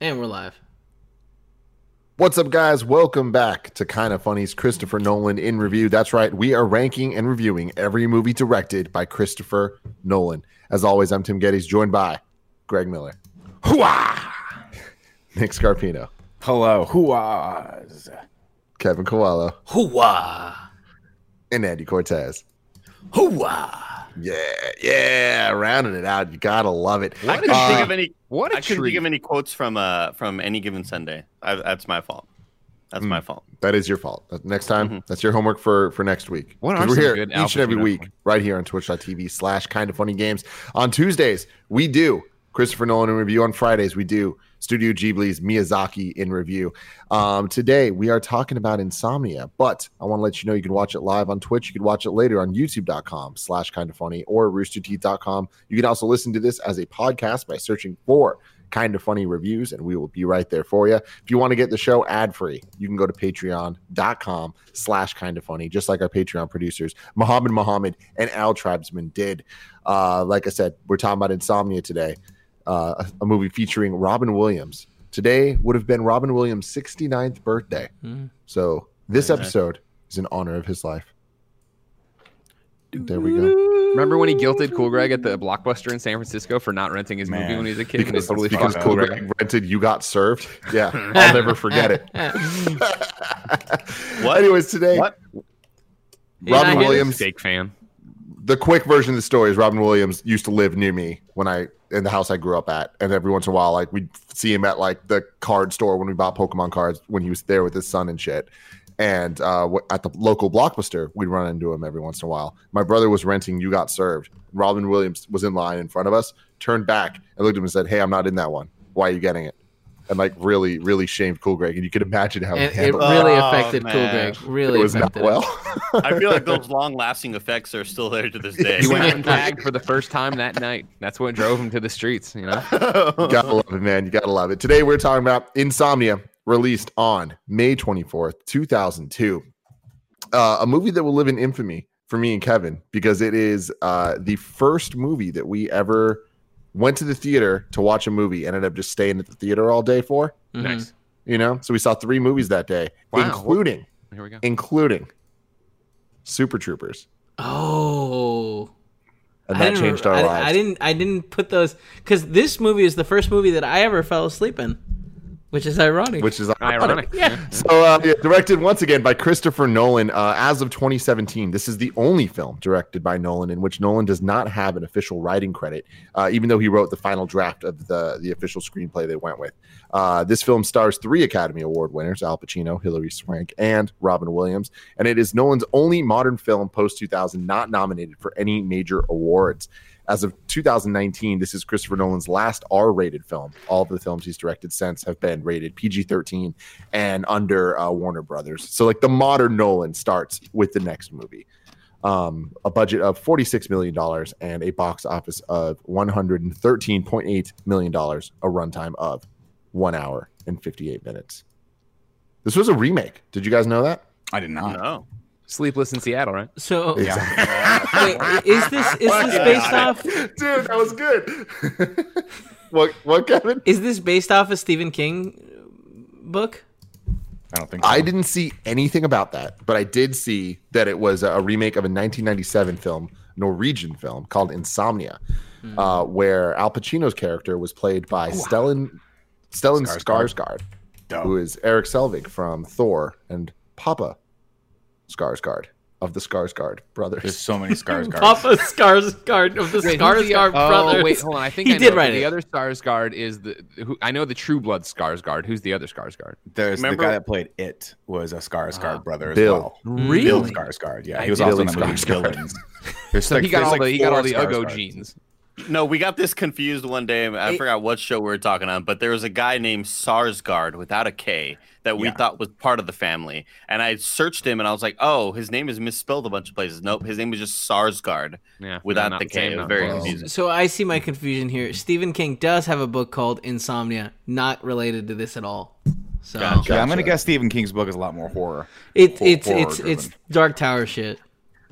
And we're live. What's up, guys? Welcome back to Kind of Funny's Christopher Nolan in review. That's right, we are ranking and reviewing every movie directed by Christopher Nolan. As always, I'm Tim Gettys, joined by Greg Miller, Hooah! Nick Scarpino, Hello, hooahs. Kevin Coelho, Hooah! and Andy Cortez. Hooah! Yeah, yeah, rounding it out. You gotta love it. I couldn't Uh, think of any. What a I couldn't treat. think of any quotes from uh from any given Sunday. I, that's my fault. That's Mm. my fault. That is your fault. Next time, Mhm. that's your homework for for next week. What 'Cause are we're here good each Al and every week, ones? right here on twitch.tv slash kind of funny games. On Tuesdays, we do Christopher Nolan in review. On Fridays, we do Studio Ghibli's Miyazaki in review. Um, today, we are talking about Insomnia, but I want to let you know you can watch it live on Twitch. You can watch it later on youtube.com slash kind of funny or roosterteeth.com. You can also listen to this as a podcast by searching for kind of funny reviews, and we will be right there for you. If you want to get the show ad free, you can go to patreon.com slash kind of funny, just like our Patreon producers, Muhammad Muhammad and Al Tribesman did. Uh, like I said, we're talking about Insomnia today, uh, a, a movie featuring Robin Williams. Today would have been Robin Williams' 69th birthday. Mhm. So this Very episode is in honor of his life. There we go. Remember when he guilted Cool Greg at the Blockbuster in San Francisco for not renting his movie when he was a kid? and Because, they totally because fucked Cool Cool Greg Greg. rented You Got Served. Yeah, I'll never forget it. What? Anyways, today, What? Robin. Williams. Fake fan. The quick version of the story is Robin Williams used to live near me when I in the house I grew up at, and every once in a while, like we'd see him at like the card store when we bought Pokemon cards when he was there with his son and shit. And uh, at the local blockbuster, we'd run into him every once in a while. My brother was renting You Got Served. Robin Williams was in line in front of us, turned back and looked at him and said, "Hey, I'm not in that one. Why are you getting it?" And like really, really shamed Cool Greg. And you can imagine how he it handled it. really Oh, affected Cool. Greg. Really It was not well. I feel like those long-lasting effects are still there to this day. He went untagged for the first time that night. That's what drove him to the streets. You know. You gotta love it, man. You gotta love it. Today we're talking about Insomnia, released on May 24th, 2002. Uh, a movie that will live in infamy for me and Kevin because it is uh, the first movie that we ever went to the theater to watch a movie ended up just staying at the theater all day for. Mhm. Nice. You know, so we saw three movies that day, Wow. including Here we go. including Super Troopers, Oh. and that changed our I, lives. I didn't. I didn't put those because this movie is the first movie that I ever fell asleep in, which is ironic. which is Ironic. yeah. So, uh, yeah, directed once again by Christopher Nolan. Uh, as of 2017, this is the only film directed by Nolan in which Nolan does not have an official writing credit, uh, even though he wrote the final draft of the the official screenplay they went with. Uh, this film stars three Academy Award winners: Al Pacino, Hilary Swank, and Robin Williams, and it is Nolan's only modern film post 2000 not nominated for any major awards. As of 2019, this is Christopher Nolan's last R rated film. All of the films he's directed since have been rated PG 13 and under uh, Warner Brothers. So, like, the modern Nolan starts with the next movie. Um, a budget of $46 million and a box office of $113.8 million, a runtime of one hour and 58 minutes. This was a remake. Did you guys know that? I did not. no. Sleepless in Seattle, right? So wait, is this is this based off? Dude, that was good. what, what, Kevin? Is this based off a Stephen King book? I don't think so. I didn't see anything about that, but I did see that it was a remake of a 1997 film, Norwegian film called Insomnia, uh, where Al Pacino's character was played by Stellan Stellan Skarsgård. Skarsgård. Who is Erik Selvig from Thor and Papa Skarsgård of the Skarsgård brothers. There's so many Skarsgård. Papa Skarsgård of the Wait, who's the- Skarsgård oh, brothers. wait, hold on. I think He I did know. write the other Skarsgård is the who I know the True Blood Skarsgård. Who's the other Skarsgård? There's Remember- the guy that played it was a Skarsgård Ah. brother as Bill. well. Bill Really? Skarsgård. Yeah, he was did also in the movie Skarsgård. Villains. There's So like- he got all like the he got all the Ugo Skarsgårds. genes. No, we got this confused one day. I It- forgot what show we were talking on, but there was a guy named Sarsgaard without a K that we Yeah. thought was part of the family. And I searched him and I was like, oh, his name is misspelled a bunch of places. Nope, his name was just Sarsgaard Yeah, without no, the the K. It was very close. confusing. So I see my confusion here. Stephen King does have a book called Insomnia, not related to this at all. So Gotcha. Yeah, I'm gonna guess Stephen King's book is a lot more horror. it, Hor- it's horror it's it's. Dark Tower shit.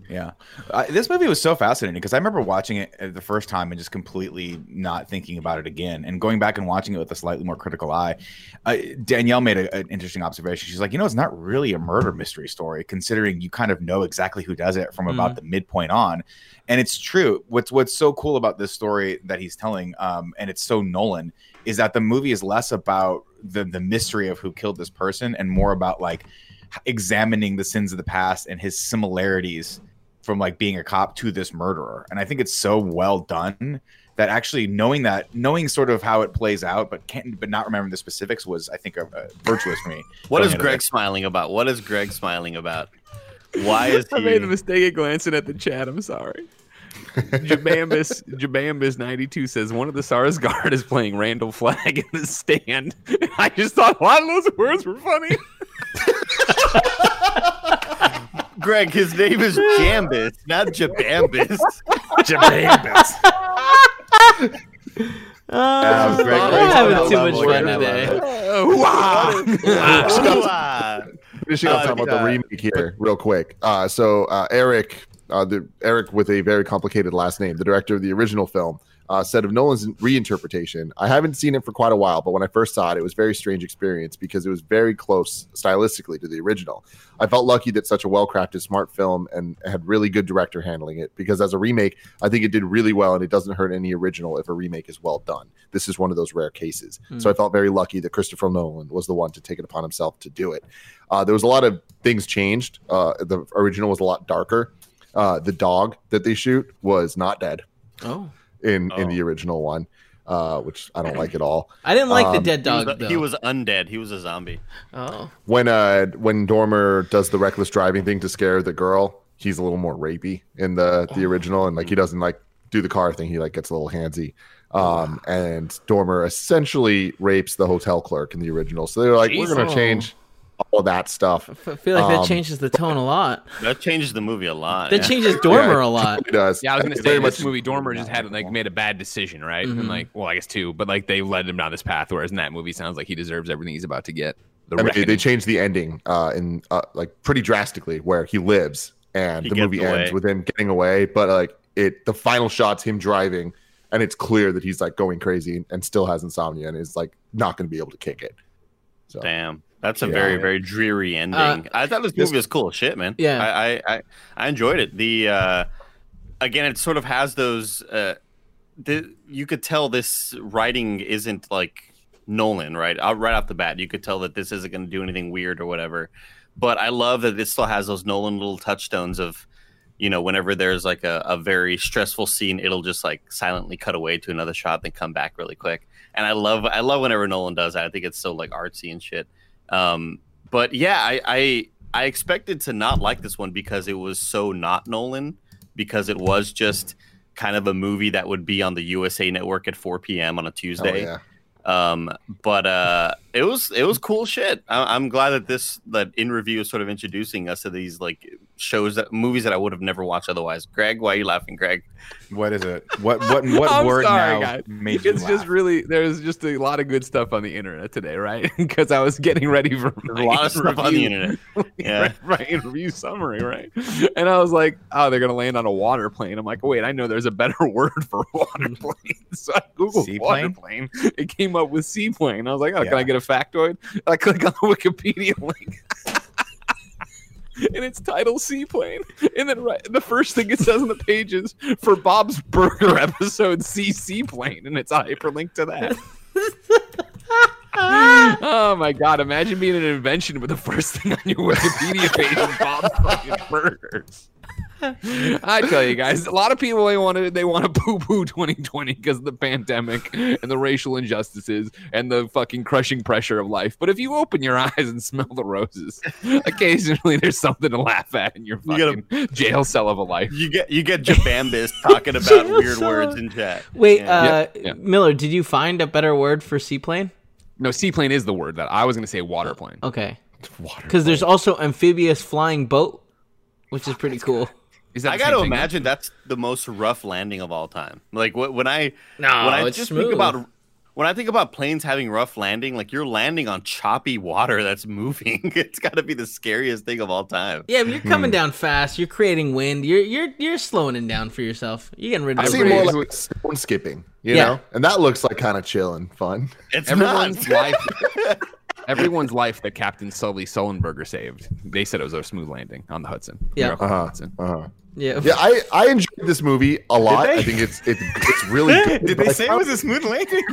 Yeah, uh, this movie was so fascinating because I remember watching it uh, the first time and just completely not thinking about it again, and going back and watching it with a slightly more critical eye. Uh, Danielle made a, an interesting observation. She's like, you know, it's not really a murder mystery story, considering you kind of know exactly who does it from about the midpoint on, and it's true. What's what's so cool about this story that he's telling, um, and it's so Nolan, is that the movie is less about the the mystery of who killed this person and more about like examining the sins of the past and his similarities from like being a cop to this murderer. And I think it's so well done that actually knowing that, knowing sort of how it plays out, but can't, but not remembering the specifics was, I think, a, a virtuous for me. What going is into Greg this. smiling about? What is Greg smiling about? Why is I made the mistake of glancing at the chat. I'm sorry. Jabambus Jabambus 92 says one of the SARS guard is playing Randall Flagg in the stand. I just thought a lot of those words were funny. Greg, his name is Jambis, not Jabambis. Jabambis. Uh, Greg- I'm having too much fun today. Wow. Finishing up talking about the uh, remake here, real quick. Uh, so uh, Eric, uh, the Eric with a very complicated last name, the director of the original film, uh, said of Nolan's reinterpretation. I haven't seen it for quite a while, but when I first saw it, it was a very strange experience because it was very close stylistically to the original. I felt lucky that such a well-crafted, smart film and had really good director handling it. Because as a remake, I think it did really well, and it doesn't hurt any original if a remake is well done. This is one of those rare cases. So I felt very lucky that Christopher Nolan was the one to take it upon himself to do it. Uh, there was a lot of things changed. Uh, the original was a lot darker. Uh, the dog that they shoot was not dead Oh, in in Oh. the original one, uh, which I don't like at all. I didn't like the Um, dead He was, dog though. he was undead. He was a zombie. oh, When uh when Dormer does the reckless driving thing to scare the girl, he's a little more rapey in the the original, and like he doesn't like do the car thing. He like gets a little handsy. Um, and Dormer essentially rapes the hotel clerk in the original. So they're like, we're gonna Jeez. change all that stuff. I feel like that Um, changes the tone a lot. That changes the movie a lot. That yeah. changes Dormer Yeah, a lot. It does. Yeah, I was gonna It's say very this movie Dormer just had like made a bad decision, right? Mhm. And like, well, I guess two, but like they led him down this path. Whereas in that movie, sounds like he deserves everything he's about to get. The I mean, they, they changed the ending uh, in uh, like pretty drastically, where he lives and He the movie away. ends with him getting away. But like it, the final shot's him driving, and it's clear that he's like going crazy and still has insomnia and is like not going to be able to kick it. So Damn. That's a Yeah. very, very dreary ending. Uh, I thought this this- movie was cool. Shit, man. Yeah. I, I, I, I enjoyed it. The uh again, it sort of has those uh the you could tell this writing isn't like Nolan, right? Out right off the bat. You could tell that this isn't gonna do anything weird or whatever. But I love that it still has those Nolan little touchstones of you know, whenever there's like a, a very stressful scene, it'll just like silently cut away to another shot, then come back really quick. And I love I love whenever Nolan does that. I think it's so like artsy and shit. Um, but yeah, I, I I expected to not like this one because it was so not Nolan, because it was just kind of a movie that would be on the USA Network at 4 p.m. on a oh, Tuesday. yeah. Um, but uh, it was it was cool shit. I, I'm glad that this that in review is sort of introducing us to these like shows that movies that I would have never watched otherwise. Greg, why are you laughing, Greg? What is it? What what what word sorry, now guys. made you It's laugh? just really there's just a lot of good stuff on the internet today, right? Because I was getting ready for a lot of stuff on the internet. Yeah. right, review summary, right? And I was like, oh, they're gonna land on a water plane. I'm like, wait, I know there's a better word for water mm. plane. So I googled water plane. It came up with seaplane. I was like, oh, can I get a factoid? I click on the Wikipedia link. And it's title Seaplane, and then right, the first thing it says on the page is for Bob's Burger episode, see Seaplane, and it's a hyperlink to that. oh my god! Imagine being an invention, with the first thing on your Wikipedia page is Bob's fucking burgers. I tell you guys, a lot of people they want to they want to poo poo 2020 because of the pandemic and the racial injustices and the fucking crushing pressure of life. But if you open your eyes and smell the roses, occasionally there's something to laugh at in your You gotta- fucking jail cell of a life. You get you get Jabambis talking about weird words in chat. Wait, Yeah. uh, Yeah, yeah. Miller, did you find a better word for seaplane? No, seaplane is the word that I was going to say. Waterplane. Okay, Water. because there's also amphibious flying boat, which is pretty cool. Is that I got to thing, though? imagine that's the most rough landing of all time. Like wh- when I No, when I just smooth. think about when I think about planes having rough landing, like you're landing on choppy water that's moving. It's got to be the scariest thing of all time. Yeah, if you're coming down fast, you're creating wind. You're you're you're slowing it down for yourself. You're getting rid of I the see more like stone skipping, you Yeah. know, and that looks like kind of chill and fun. It's Everyone's not. life. Everyone's life that Captain Sully Sullenberger saved. They said it was a smooth landing on the Hudson. Yeah. were up on the Uh-huh. Hudson. Uh-huh. Yeah. Yeah, I, I enjoyed this movie a lot. I think it's it's it's really good. Did they I say it was a smooth landing?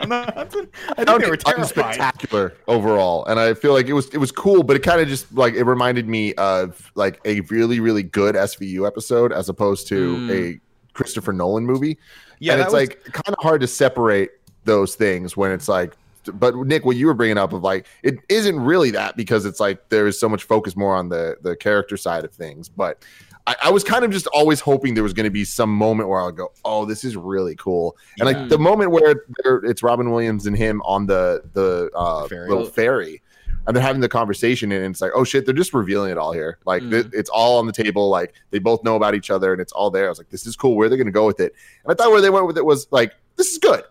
On the Hudson? I think found they were it terrified. unspectacular overall, and I feel like it was it was cool, but it kind of just like it reminded me of like a really really good SVU episode as opposed to Mm. a Christopher Nolan movie. Yeah, and it's was- like kind of hard to separate those things when it's like. But Nick, what you were bringing up of like it isn't really that because it's like there is so much focus more on the the character side of things, but. I, I was kind of just always hoping there was going to be some moment where I'll go, "Oh, this is really cool," and Yeah. like the moment where it's Robin Williams and him on the the uh, Ferry. little ferry, and they're having the conversation, and it's like, "Oh shit!" They're just revealing it all here. Like Mm. th- it's all on the table. Like they both know about each other, and it's all there. I was like, "This is cool." Where they're going to go with it? And I thought where they went with it was like, "This is good."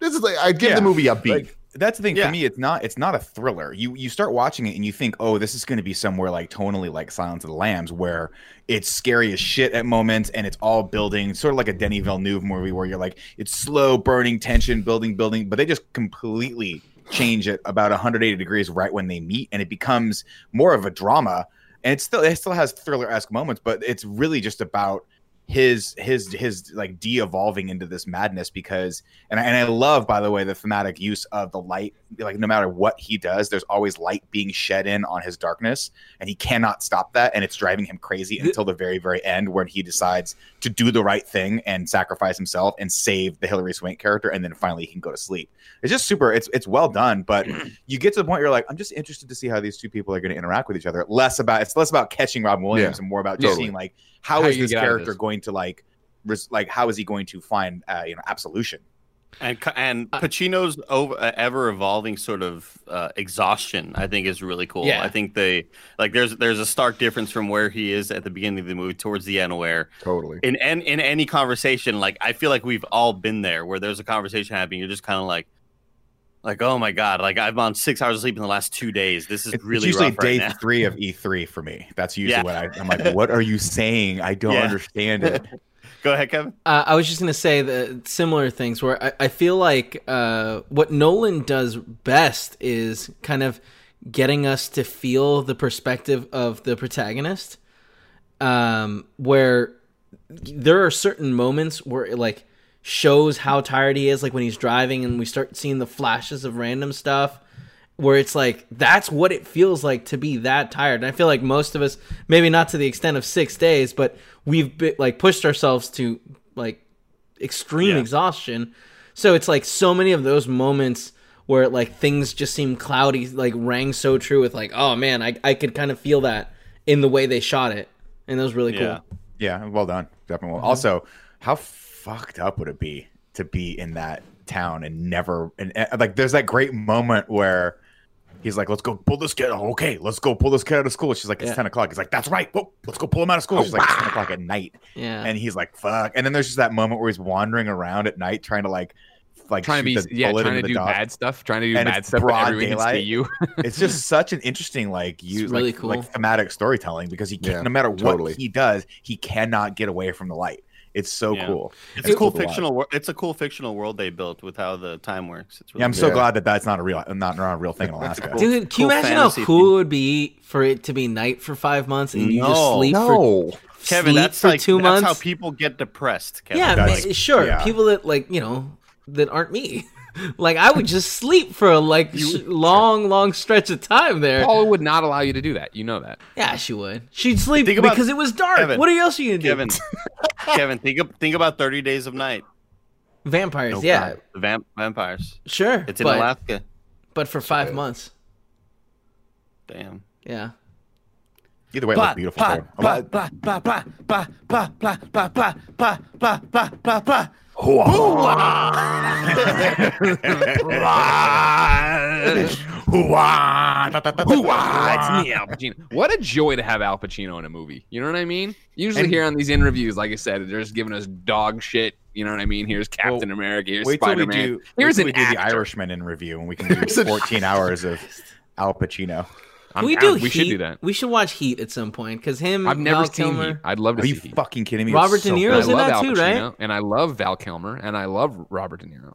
This is like I give Yeah. the movie a B. Like, that's the thing Yeah. for me. It's not. It's not a thriller. You you start watching it and you think, oh, this is going to be somewhere like tonally like Silence of the Lambs, where it's scary as shit at moments and it's all building, sort of like a Denis Villeneuve movie, where you're like, it's slow burning tension, building, building, but they just completely change it about 180 degrees right when they meet, and it becomes more of a drama. And it still it still has thriller esque moments, but it's really just about his his his like de-evolving into this madness because and I, and I love by the way the thematic use of the light. Like no matter what he does there's always light being shed in on his darkness and he cannot stop that and it's driving him crazy until the very very end when he decides to do the right thing and sacrifice himself and save the Hilary Swank character and then finally he can go to sleep. It's just super it's it's well done but you get to the point where you're like I'm just interested to see how these two people are going to interact with each other. Less about it's less about catching Robin Williams Yeah, and more about just totally. seeing like how How is this get out of character this. going to like res- like how is he going to find uh, you know absolution And and Uh, Pacino's over, uh, ever evolving sort of uh, exhaustion, I think, is really cool. Yeah. I think they like there's there's a stark difference from where he is at the beginning of the movie towards the end, where totally. in in, in any conversation, like I feel like we've all been there, where there's a conversation happening, you're just kind of like, like oh my god, like I've on six hours of sleep in the last two days. This is it's really usually rough right day now. three of E3 for me. That's usually Yeah. what I, I'm like. What are you saying? I don't Yeah. understand it. Go ahead, Kevin. Uh, I was just gonna say the similar things where I, I feel like uh, what Nolan does best is kind of getting us to feel the perspective of the protagonist, um, where there are certain moments where like shows how tired he is, like when he's driving and we start seeing the flashes of random stuff. Where it's like that's what it feels like to be that tired. And I feel like most of us, maybe not to the extent of six days, but we've been, like pushed ourselves to like extreme Yeah. exhaustion. So it's like so many of those moments where like things just seem cloudy, like rang so true with like, oh man, I I could kind of feel that in the way they shot it, and that was really Yeah. cool. Yeah, well done, definitely. Well. Also, how fucked up would it be to be in that town and never and, and, like there's that great moment where he's like, "Let's go pull this kid." Oh, okay, let's go pull this kid out of school. She's like, "It's Yeah. ten o'clock." He's like, "That's right. Whoa, let's go pull him out of school." She's like, "It's ten oh, o'clock at night," Yeah, and he's like, "Fuck." And then there's just that moment where he's wandering around at night trying to like, like Trying to be yeah, trying to do dog. bad stuff, trying to do And bad stuff, but broad everyone can see you. it's just such an interesting like you really like, cool. like thematic storytelling because he can't Yeah, no matter what totally. he does he cannot get away from the light it's so Yeah. cool It's a cool to fictional. wor- It's a cool fictional world they built with how the time works. It's really yeah i'm so Yeah. glad that that's not a real not, not a real thing in alaska dude, can you cool imagine how cool thing. it would be for it to be night for five months and you just No. sleep for No, Kevin, sleep that's for like two that's months? how people get depressed. Kevin. yeah, That's- ma- sure. yeah. People that like you know that aren't me. Like I would just sleep for a like sh- long, long stretch of time there. Paula would not allow you to do that. You know that. Yeah, she would. She'd sleep Think about- because it was dark. Kevin. what else are you else gonna do? Kevin, Kevin, think of, think about Thirty Days of Night. Vampires, No yeah, vamp- vampires. sure. It's in but, Alaska. but for five months. Damn. Yeah. Either way, it looked beautiful. too. It's me, Al Pacino. What a joy to have Al Pacino in a movie. You know what I mean? Usually and, here on these interviews, like I said, they're just giving us dog shit. You know what I mean? Here's Captain well, America. Here's Spider Man. Here's wait an we do actor. the Irishman in review, and we can do 14 hours of Al Pacino. We do. Heat? We should do that. We should watch Heat at some point because him. I've never Val seen Kilmer, Heat. I'd love to. Are you Heat. fucking kidding me? Robert De Niro's so in that Al too, Pacino, right? And I love Val Kilmer, and I love Robert De Niro.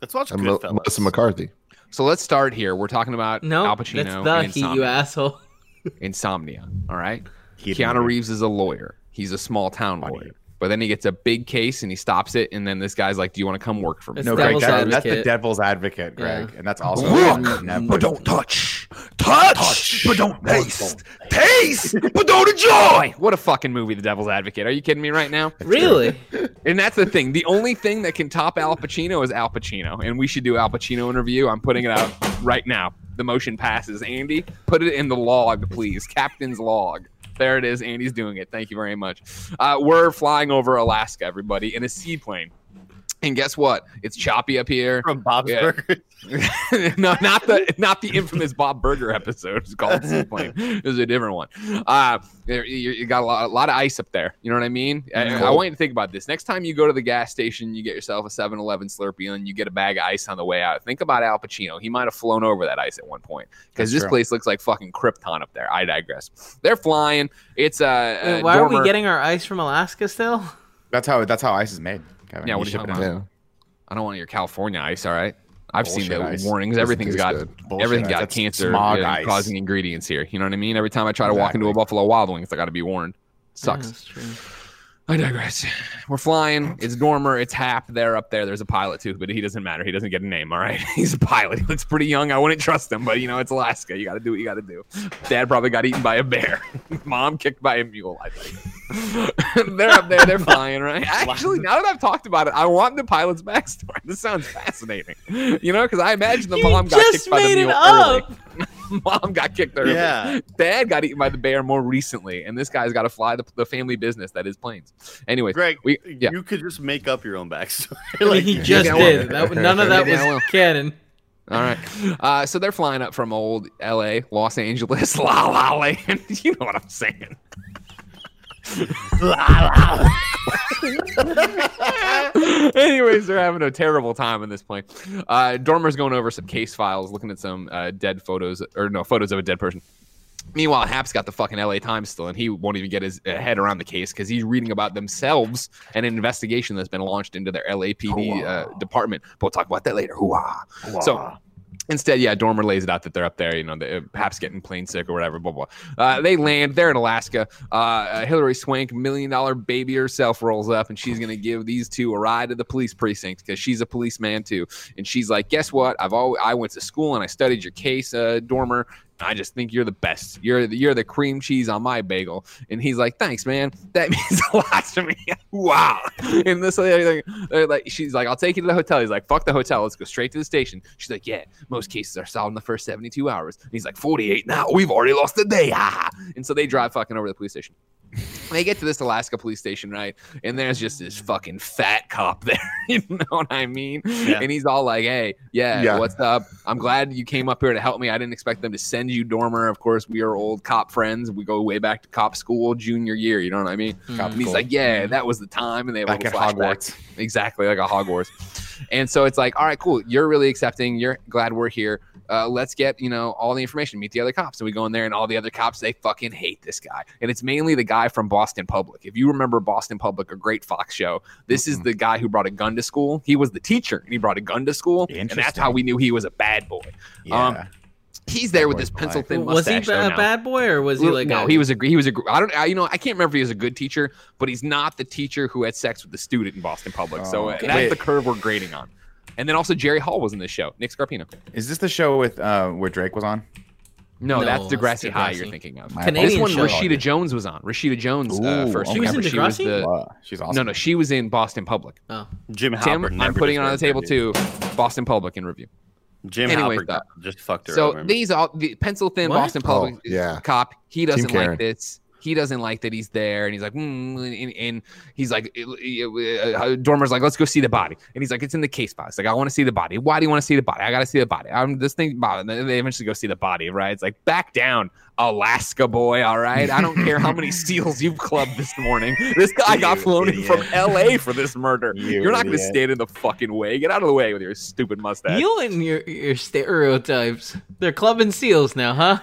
Let's watch Melissa McCarthy. So let's start here. We're talking about No, Al Pacino that's the and Heat, you asshole. Insomnia. All right. Keanu. Reeves is a lawyer. He's a small town lawyer. But then he gets a big case and he stops it, and then this guy's like, "Do you want to come work for me?" It's No, Greg, that- that's the devil's advocate, Greg, Yeah. and that's also Look, Netflix. but don't touch. Touch, but don't taste. Taste, but don't enjoy. What a fucking movie, The Devil's Advocate. Are you kidding me right now? Really? And that's the thing. The only thing that can top Al Pacino is Al Pacino. And we should do Al Pacino interview. I'm putting it out right now. The motion passes. Andy, put it in the log, please. Captain's log. There it is. Andy's doing it. Thank you very much. Uh, we're flying over Alaska, everybody, in a seaplane. And guess what? It's choppy up here. from Bob's Yeah. Burgers. no, not the not the infamous Bob Burger episode. It's called Seaplane. It was a different one. Uh, you, you got a lot, a lot of ice up there. You know what I mean? I, I want you to think about this. Next time you go to the gas station, you get yourself a 7-Eleven Slurpee and you get a bag of ice on the way out. Think about Al Pacino. He might have flown over that ice at one point because this true. place looks like fucking Krypton up there. I digress. They're flying. It's uh, Wait, uh, why are we getting our ice from Alaska still? That's how that's how ice is made. Kevin. Yeah, what are you ship talking about? I don't want your California ice. All right. I've seen the ice. warnings. Doesn't Everything's taste got good. Bullshit everything's ice. got That's cancer smog yeah, ice. causing ingredients here. You know what I mean? Every time I try to walk into a Buffalo Wild Wings, I got to be warned. Sucks. Yeah, that's true. I digress. We're flying. It's Dormer. It's Hap. They're up there. There's a pilot too, but he doesn't matter. He doesn't get a name. All right. He's a pilot. He looks pretty young. I wouldn't trust him, but you know, it's Alaska. You got to do what you got to do. Dad probably got eaten by a bear. Mom kicked by a mule, I think. they're up there. They're flying, right? Actually, now that I've talked about it, I want the pilot's backstory. This sounds fascinating. You know, because I imagine the You mom got kicked by the made it mule up. early. Mom got kicked early. Yeah. Dad got eaten by the bear more recently, and this guy's got to fly the, the family business that is planes. Anyway, Greg, we yeah. you could just make up your own backstory. I mean, he just did. That, none of that Yeah, I will. was canon. All right. Uh, so they're flying up from old L.A., Los Angeles, La La Land. You know what I'm saying. Anyways, they're having a terrible time in this plane. Uh, Dormer's going over some case files, looking at some uh, dead photos, or no, photos of a dead person. Meanwhile, Hap's got the fucking LA Times still, and he won't even get his uh, head around the case because he's reading about themselves and an investigation that's been launched into their LAPD uh, department. But we'll talk about that later. Hoo-ah. So instead, yeah, Dormer lays it out that they're up there. You know, uh, getting plane sick or whatever. Blah blah. Uh, they land. They're in Alaska. Uh, uh, Hilary Swank, million dollar baby herself, rolls up, and she's gonna give these two a ride to the police precinct because she's a policeman too. And she's like, "Guess what? I've always I went to school and I studied your case, uh, Dormer." I just think you're the best. You're the, you're the cream cheese on my bagel. And he's like, thanks, man. That means a lot to me. wow. And this uh, like she's like, I'll take you to the hotel. He's like, fuck the hotel. Let's go straight to the station. She's like, yeah, most cases are solved in the first 72 hours. And he's like, 48 now. We've already lost a day. Ah. And so they drive fucking over to the police station. They get to this Alaska police station, right? And there's just this fucking fat cop there. you know what I mean? Yeah. And he's all like, hey, yeah, Yeah. what's up? I'm glad you came up here to help me. I didn't expect them to send you, Dormer. Of course, we are old cop friends. We go way back to cop school, junior year. You know what I mean? Hmm. Cop And he's like, yeah, hmm. that was the time. And they have Back a at little flashback. Hogwarts. Exactly, like a Hogwarts. And so it's like, all right, cool. You're really accepting. You're glad we're here. Uh, let's get you know all the information. Meet the other cops. And we go in there, and all the other cops they fucking hate this guy. And it's mainly the guy from Boston Public. If you remember Boston Public, a great Fox show, this is Mhm. the guy who brought a gun to school. He was the teacher, and he brought a gun to school, and that's how we knew he was a bad boy. Yeah. Um, He's there with boy's this pencil black. thin Was he ba- a bad boy or was he like no, a, he was a he was a I don't I, you know I can't remember if he was a good teacher, but he's not the teacher who had sex with the student in Boston Public. so Oh, uh, okay. that's Wait. the curve we're grading on. And then also Jerry Hall was in this show. Nick Scarpino. Is this the show with uh where Drake was on? No, No, that's that's Degrassi High. You're thinking of. Canadian This one, show. Rashida Jones was on. Rashida Jones uh, first. She was in remember, she was Degrassi? the Wow, she's awesome. no, no. She was in Boston Public. Oh, Jim Tim, Halpert. I'm putting it on the table too. Boston Public in review. Jim Anyways, Halpert though. just fucked her So over. these all the pencil thin What? Boston oh, Public Oh, yeah. cop. He doesn't like this. He doesn't like that he's there, and he's like, mm, and, and he's like, uh, uh, Dormer's like, let's go see the body, and he's like, it's in the case box. Like, I want to see the body. Why do you want to see the body? I got to see the body. I'm this thing. About it. They eventually go see the body, right? It's like, back down, Alaska boy. All right, I don't care how many seals you've clubbed this morning. This guy got You flown in from L.A. for this murder. You You're not going to idiot. stand in the fucking way. Get out of the way with your stupid mustache. you and your your stereotypes. They're clubbing seals now, huh?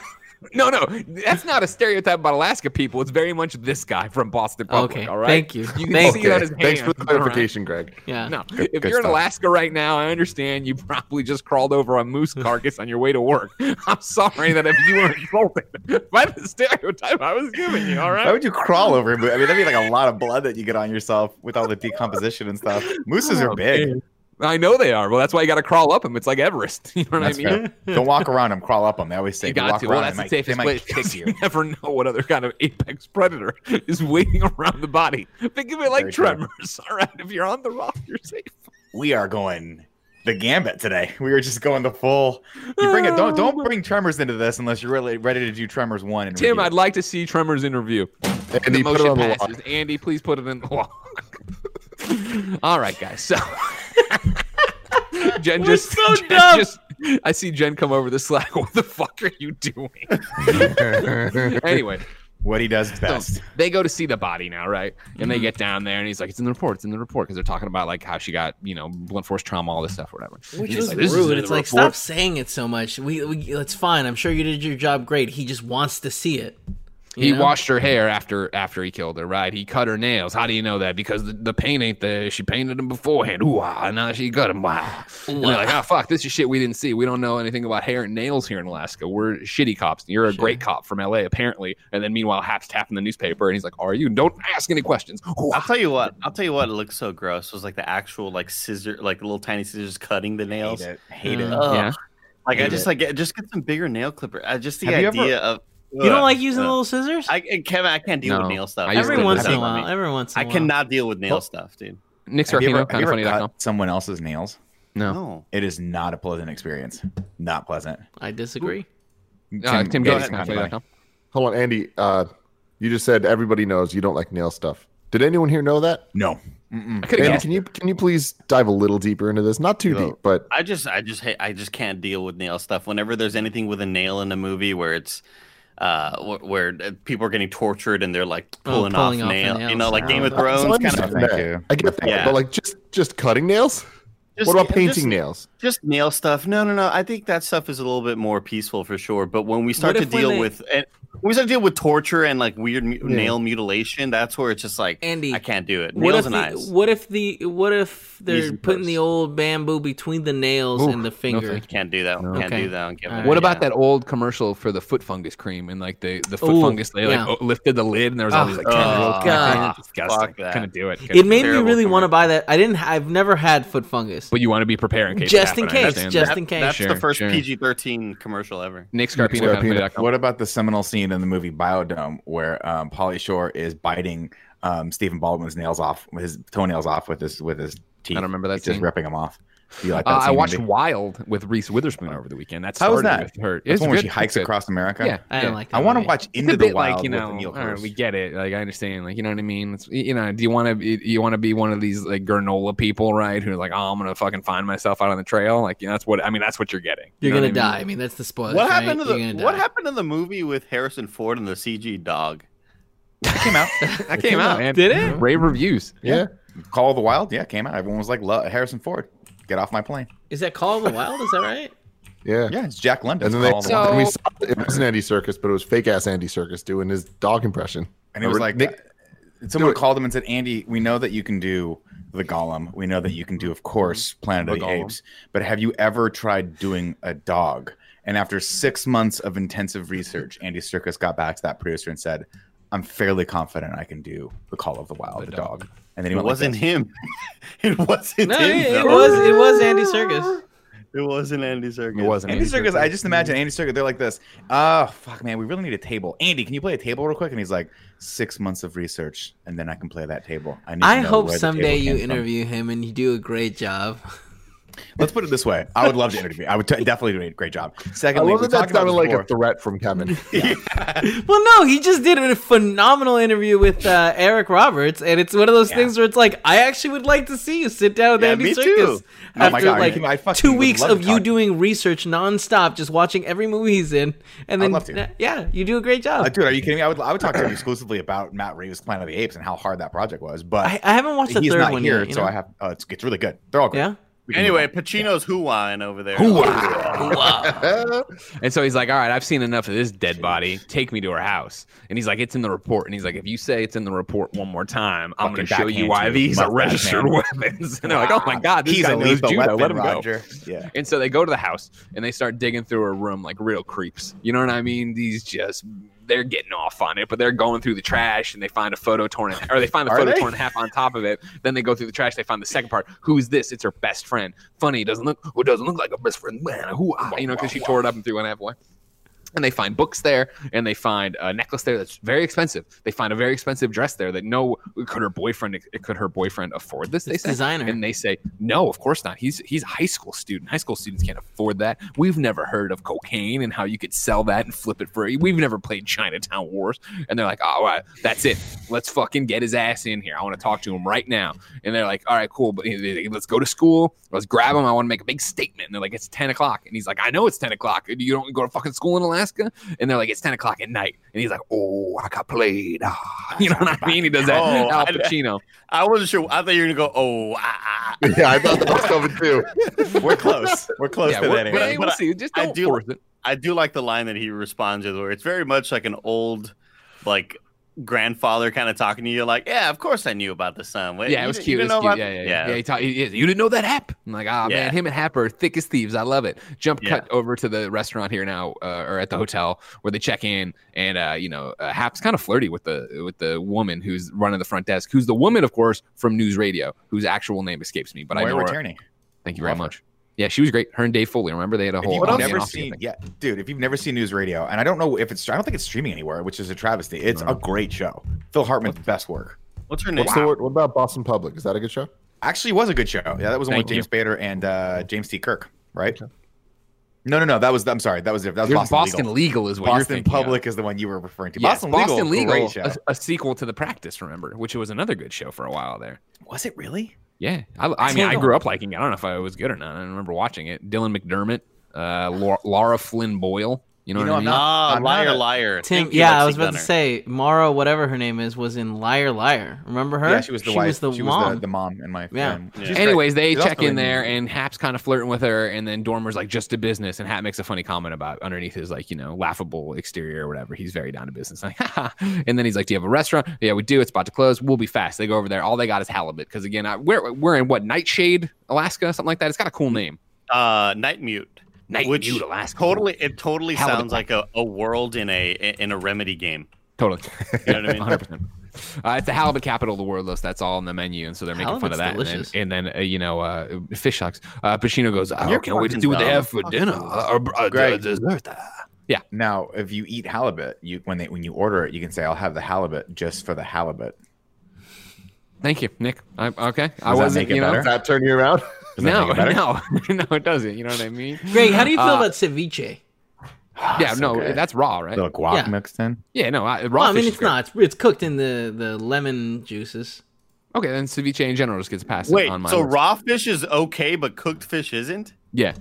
No, no, that's not a stereotype about Alaska people. It's very much this guy from Boston Public. Okay, all right. thank you. You can Thank see you. it on his Thanks for the all right? clarification, Greg. Yeah. No, Good- if good you're in. Alaska right now, I understand you probably just crawled over a moose carcass on your way to work. I'm sorry that if you were insulted by the stereotype I was giving you, all right? Why would you crawl over him? I mean, that'd be like a lot of blood that you get on yourself with all the decomposition and stuff. Mooses are Oh, big. man. I know they are. Well, that's why you got to crawl up them. It's like Everest. You know what That's I mean? fair. Don't walk around them. Crawl up them. They always say You got walk to. Well, around, that's they the might, safest place. kick You you. never know what other kind of apex predator is waiting around the body. Think of it like Very true. tremors. All right, if you're on the rock, you're safe. We are going the gambit today. We are just going the full. You bring it. Don't don't oh. bring Tremors into this unless you're really ready to do Tremors one. And Tim, review. I'd like to see Tremors interview. Andy, the put it motion on the passes. log. Andy, please put it in the log. All right, guys. So Jen We're just, so Jen dumb. just I see Jen come over the Slack. What the fuck are you doing? anyway, what he does so best. they go to see the body now, right? And Mm-hmm. they get down there, and he's like, "It's in the report. It's in the report." Because they're talking about like how she got, you know, blunt force trauma, all this stuff, whatever. Which was like, is rude. It's like report." stop saying it so much. We, we it's fine. I'm sure you did your job great. He just wants to see it. He know? washed her hair after after he killed her, right? He cut her nails. How do you know that? Because the, the paint ain't there. She painted them beforehand. Ooh, ah, and now she cut them. Wow. And they're like, oh fuck, this is shit we didn't see. We don't know anything about hair and nails here in Alaska. We're shitty cops. You're a great cop from LA, apparently. And then meanwhile, Hap's tapping the newspaper, and he's like, "Are you? Don't ask any questions." Ooh, I'll tell you what. I'll tell you what. It looks so gross. It was like the actual like scissor, like little tiny scissors cutting the nails. Hate it. Hate it. Uh, Yeah. Like I just it. like just get some bigger nail clipper. Uh, just the Have you ever- idea of You don't like using Ugh. little scissors? I and Kevin, I can't deal No. with nail stuff. Every once in a while. Every once in I a while. I cannot deal with nail Well- stuff, dude. Nick Have you ever, Scarpino, kind of ever funny.com. cut someone else's nails? No. No. It is not a pleasant experience. Not pleasant. I disagree. Uh, Tim go ahead. kind of Hold on, Andy. Uh, you just said everybody knows you don't like nail stuff. Did anyone here know that? No. Andy, can you can you please dive a little deeper into this? Not too No. deep, but I just, I just hate, I just can't deal with nail stuff. Whenever there's anything with a nail in a movie where it's, uh, wh- where uh, people are getting tortured and they're like Oh, pulling, pulling off off the nail, you know, like Game of Oh, Thrones So I kind of. understand Thank you. I get that, Yeah. but like just just cutting nails. Just, what about painting just- nails? Just nail stuff. No, no, no. I think that stuff is a little bit more peaceful for sure. But when we start to deal they- with and when we start to deal with torture and like weird mu- nail mutilation, that's where it's just like Andy, I can't do it. What Nails if and the, eyes. what if the what if they're Knees and putting toes. the old bamboo between the nails Ooh, and the finger? thank Can't do that. Can't Okay. do that. on Kevin. Alright. What Yeah. about that old commercial for the foot fungus cream and like the, the foot Ooh, fungus? They like yeah. o- lifted the lid and there was all Oh, these like oh, tendrils. God. disgusting. Fuck that. Couldn't do it. it Couldn't- made me really want to buy that. I didn't. I've never had foot fungus. But you want to be prepared in case. Just in case, just in case. That's the first. PG-13 commercial ever. Nick Scarpino. Scarpino. kind of funny.com. What about the seminal scene in the movie Bio-Dome where um, Pauly Shore is biting um, Stephen Baldwin's nails off, his toenails off with his with his teeth? I don't remember that He's just ripping them off. Do you like that Uh, I watched Andy? Wild with Reese Witherspoon over the weekend. That's How was started that? with her. That's It's one where she hikes It's good. across America. Yeah, I yeah. didn't like. That I want to watch It's Into the Wild like you with know, Neil all right, we get it. Like I understand. Like you know what I mean. It's, you know, do you want to you want to be one of these like granola people, right? Who are like, oh, I'm gonna fucking find myself out on the trail. Like you know, that's what I mean. That's what you're getting. You're You know gonna what I die. I mean? mean, that's the spoiler. What right? happened to the What die. happened to the movie with Harrison Ford and the CG dog? It came out. That came out, man. Did it? Rave reviews. Yeah. Call of the Wild. Yeah, came out. Everyone was like, "Lo- Harrison Ford, get off my plane. Is that Call of the Wild? Is that right? Yeah. Yeah, it's Jack London. And then they, Call of So- and we saw it wasn't Andy Serkis, but it was fake ass Andy Serkis doing his dog impression. And it was like Nick- uh, someone called him and said, "Andy, we know that you can do the Gollum. We know that you can do, of course, Planet of The the Gollum. Apes. But have you ever tried doing a dog?" And after six months of intensive research, Andy Serkis got back to that producer and said, I'm fairly confident I can do the Call of the Wild, the, The dog. dog. And then he It went wasn't this. him. it wasn't No, him. it, it was it was Andy Serkis. It wasn't Andy Serkis. It wasn't Andy Andy Serkis, I just imagine Andy Serkis. They're like this. Oh fuck, man, we really need a table. Andy, can you play a table real quick? And he's like, six months of research, and then I can play that table. I, need to I know hope someday you came from." interview him and you do a great job. Let's put it this way: I would love to interview. I would t- definitely do a great job. I Secondly, love that that talked about sounded like before. a threat from Kevin. Well, no, he just did a phenomenal interview with uh, Eric Roberts, and it's one of those Yeah. things where it's like, I actually would like to see you sit down with Yeah, Andy me Serkis too. Oh my after God, like I two weeks of you doing research nonstop, just watching every movie he's in, and then love to. yeah, you do a great job. Uh, dude, are you kidding me? I would, I would talk to him exclusively about Matt Reeves' Planet of the Apes and how hard that project was. But I, I haven't watched the he's third not one here, yet. So know? I have. Uh, it's it's really good. They're all good. yeah. We can move Anyway, on. Pacino's hooahing over there. And so he's like, "All right, I've seen enough of this dead body. Take me to her house." And he's like, "It's in the report." And he's like, "If you say it's in the report one more time, I'm going to show you why these are registered man. weapons." And they're like, "Oh my god, this he's guy a knows lethal judo. weapon, Let him go." Roger. Yeah. And so they go to the house and they start digging through her room like real creeps. You know what I mean? These just they're getting off on it, but they're going through the trash and they find a photo torn in, or they find the Are photo they? torn in half on top of it. Then they go through the trash. They find the second part. Who's this? It's her best friend. Funny, doesn't look. Who doesn't look like a best friend? Man, who? ah, You know, because she tore it up and threw it halfway. And they find books there, and they find a necklace there that's very expensive. They find a very expensive dress there that no could her boyfriend could her boyfriend afford this? They say designer. and they say no, of course not. He's he's a high school student. High school students can't afford that. We've never heard of cocaine and how you could sell that and flip it for. We've never played Chinatown Wars. And they're like, all right, that's it. Let's fucking get his ass in here. I want to talk to him right now. And they're like, all right, cool, but eh, eh, let's go to school. Let's grab him. I want to make a big statement. And they're like, it's ten o'clock. And he's like, I know it's ten o'clock. You don't go to fucking school in Alaska. And they're like, it's ten o'clock at night. And he's like, oh, I got played. Ah. You know what I mean? He does that. Oh, Al Pacino. I wasn't sure. I thought you were gonna go. Oh, ah, ah. yeah, I thought that was coming too. We're close. We're close Yeah, to we're- that. but Anyway. hey, we'll But I- see. Just I don't do- force it. I do like the line that he responds with, where it's very much like an old, like grandfather kind of talking to you, like, "Yeah, of course I knew about the sun." Wait, Yeah, it was cute. You It was know cute. about- Yeah, yeah, yeah. yeah. he ta- he- he- you didn't know that Hap? I'm like, ah, Yeah. man, him and Hap are thick as thieves. I love it. Jump Yeah. cut over to the restaurant here now, uh, or at the hotel where they check in, and uh, you know, uh, Hap's kind of flirty with the with the woman who's running the front desk, who's the woman, of course, from News Radio, whose actual name escapes me, but I Maura know her. Thank you very Love her. much. Yeah, she was great. Her and Dave Foley. Remember they had a If whole. you've on- never seen, thing. yeah, dude, if you've never seen News Radio, and I don't know if it's, I don't think it's streaming anywhere, which is a travesty. It's a great show. Phil Hartman's best work. What's her name? What's the word? What about Boston Public? Is that a good show? Actually, was a good show. Yeah, that was one with James you. Spader and uh, James T. Kirk, right? No, no, no. That was. I'm sorry. That was it. That was Boston, Boston, Legal. Legal. is what you're Boston thinking. of. Public is the one you were referring to. Yes, Boston, Boston Legal, Legal, great show. a, a sequel to The Practice. Remember, which was another good show for a while there. was it really? Yeah, I, I mean, I grew up liking it. I don't know if I was good or not. I remember watching it. Dylan McDermott, uh, Laura, Laura Flynn Boyle. You know You what know, I I'm mean? not- Ah, I'm liar, not a- liar. Tim, Thank yeah, I was about Gunner. to say Maura, whatever her name is, was in Liar Liar. Remember her? Yeah, she was the wife. Was the she mom. was the, the mom in my. Yeah. Yeah. she's great. Anyways, they She's check in there, and Hap's kind of flirting with her, and then Dormer's like, "Just to business," and Hap makes a funny comment about underneath his like, you know, laughable exterior or whatever. He's very down to business, like, Haha. and then he's like, "Do you have a restaurant?" Yeah, we do. It's about to close. We'll be fast. They go over there. All they got is halibut because again, I, we're we're in what Nightshade, Alaska, something like that. It's got a cool name. Uh, Night Mute. Night Which Mute, Alaska. Totally, it totally Halibut sounds like a, a world in a in a remedy game. Totally. You know what I mean? 100%. Uh, it's the halibut capital of the world list. That's all on the menu, and so they're making fun of that. Halibut's And delicious. then, and then uh, you know, uh, fish sucks. Uh, Pacino goes, "Oh, You're can't wait to fucking see what they have for dinner uh, or uh, Greg. dessert." Yeah, Now, if you eat halibut, you when they when you order it, you can say, "I'll have the halibut just for the halibut." thank you, Nick. I, okay, I Does that wasn't. make it You know, better? Does that turn you around? Does that no, make it better? no, no, it doesn't. You know what I mean? Greg, how do you feel Uh, about ceviche? yeah, so no, good. that's raw, right? Little guac Yeah. mixed in. yeah, no, I, raw Well, I mean, fish it's great. not. It's, it's cooked in the, the lemon juices. Okay, then ceviche in general just gets passed Wait, on my so list. raw fish is okay, but cooked fish isn't? Yeah,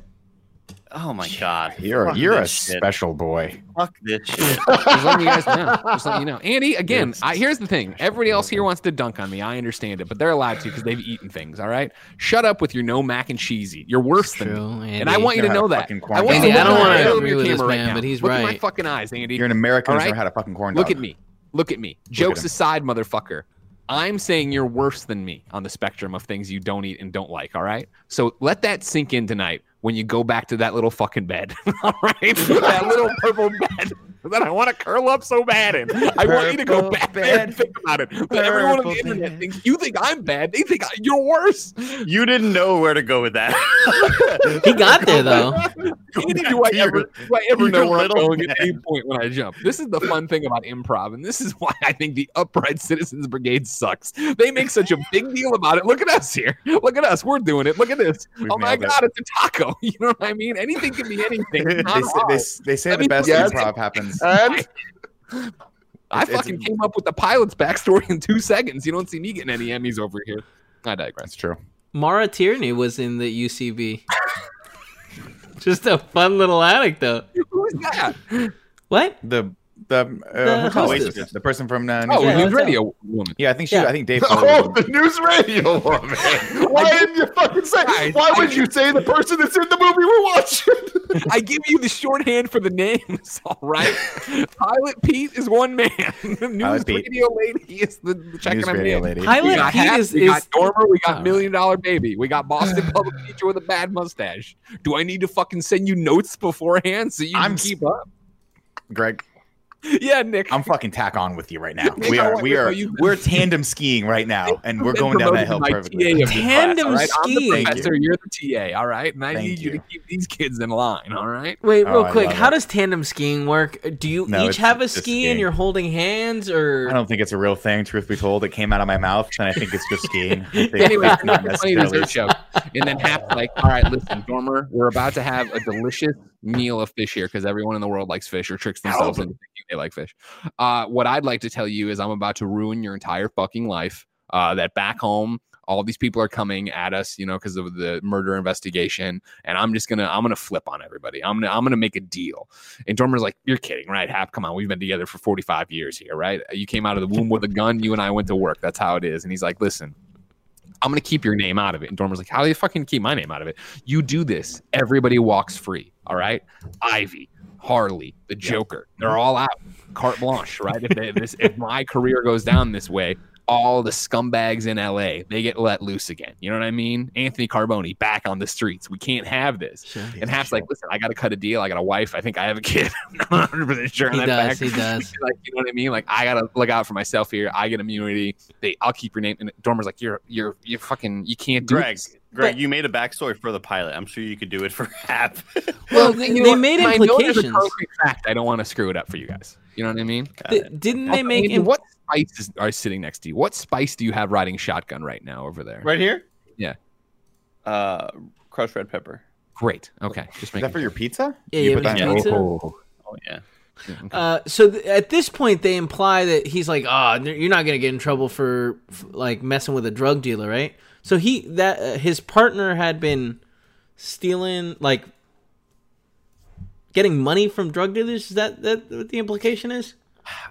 Oh my god! You're Fuck you're a shit. special boy. Fuck this shit. just letting you guys know. Just letting you know. Andy, again, I, here's the thing. Everybody else here wants to dunk on me. I understand it, but they're allowed to because they've eaten things. All right. Shut up with your no mac and cheesy. You're worse than True, me. Andy. And I want you to know that. I want dog. you to Andy, I don't wanna at agree your with this camera right now. but he's look at my fucking eyes, Andy. You're an American who's right. never had a fucking corn dog. Look at me. Look at me. Jokes him. aside, motherfucker. I'm saying you're worse than me on the spectrum of things you don't eat and don't like. All right. So let that sink in tonight when you go back to that little fucking bed. all right. that little purple bed. that I want to curl up so bad in. I want you to go Purple back there and think about it. But everyone on the internet bed. thinks you think I'm bad. They think I, you're worse. You didn't know where to go with that. He got there though. Do I ever, do I ever know where I'm little going at any point when I jump. This is the fun thing about improv, and this is why I think the Upright Citizens Brigade sucks. They make such a big deal about it. Look at us here. Look at us. We're doing it. Look at this. We've oh my nailed it. God, it's a taco. You know what I mean? Anything can be anything. They say, they, they say Let the best improv happens. And I It's- it's- fucking came up with the pilot's backstory in two seconds. You don't see me getting any Emmys over here. I digress. That's true. Maura Tierney was in the UCB. Just a fun little anecdote. Who is that? What? The the, The uh, hotel hostess. waitress, the person from uh, New Oh, Yeah, news that's radio woman. yeah, I think she. Yeah. I think Dave. oh, the news radio woman. Why didn't you fucking say? Guys, Why I- would you say the person that's in the movie we're watching? I give you the shorthand for the names, all right? Pilot Pete is one man. News Pilot Pete. radio lady is the, the checking news radio in. lady. We Pilot Pete Hap, is, we is got Dormer, we got All right. Million Dollar Baby, we got Boston Public Teacher with a bad mustache. Do I need to fucking send you notes beforehand so you can I'm- keep up? Greg, Yeah, Nick. I'm fucking tack on with you right now. Nick, We are we are are you- we're tandem skiing right now, and we're going down that hill to perfectly. TA Tandem class, all right? I'm the skiing. professor, you're the TA, all right? And I Thank need you. you. to keep these kids in line, all right? Wait, Oh, real I quick. How it. does tandem skiing work? Do you No, each have a ski skiing. and you're holding hands, or I don't think it's a real thing. Truth be told, it came out of my mouth, and I think it's just skiing. Anyway, it's not funny necessarily. dessert show. And then half like, all right, listen, Dormer, we're about to have a delicious meal of fish here because everyone in the world likes fish or tricks themselves into thinking they like fish. Uh, what I'd like to tell you is I'm about to ruin your entire fucking life. Uh, that back home, all these people are coming at us, you know, because of the murder investigation, and I'm just gonna, I'm gonna flip on everybody. I'm gonna, I'm gonna make a deal. And Dormer's like, "You're kidding, right? Hap, come on, we've been together for 45 years here, right? You came out of the womb with a gun. You and I went to work. That's how it is." And he's like, "Listen, I'm gonna keep your name out of it. And Dormer's like, How do you fucking keep my name out of it? You do this, everybody walks free. All right. Ivy, Harley, the Joker, they're all out. Carte blanche, right? If, they, if this if my career goes down this way, all the scumbags in LA, they get let loose again. You know what I mean? Anthony Carboni back on the streets. We can't have this. Sure. And Hap's like, listen, I got to cut a deal. I got a wife. I think I have a kid. I'm not 100 percent sure. He does, fact. he does. like, you know what I mean? Like, I gotta look out for myself here. I get immunity. They, I'll keep your name. And Dormer's like, you're, you're, you're fucking, you can't do Greg, this. Greg, you made a backstory for the pilot. I'm sure you could do it for Hap. Well, you they know what? made I know implications. concrete fact. I don't want to screw it up for you guys. You know what I mean? Di- didn't they make? Andy, Im- what spice is, are sitting next to you? What spice do you have riding shotgun right now over there? right here? Yeah. Uh, crushed red pepper. Great. Okay. Just Is make that for your pizza? Yeah, You you put that a in- pizza? Oh. Oh yeah. Uh, so th- at this point, they imply that he's like, "Oh, you're not gonna get in trouble for, f like messing with a drug dealer, right?" So he that uh, his partner had been stealing, like, getting money from drug dealers. Is that that what the implication is?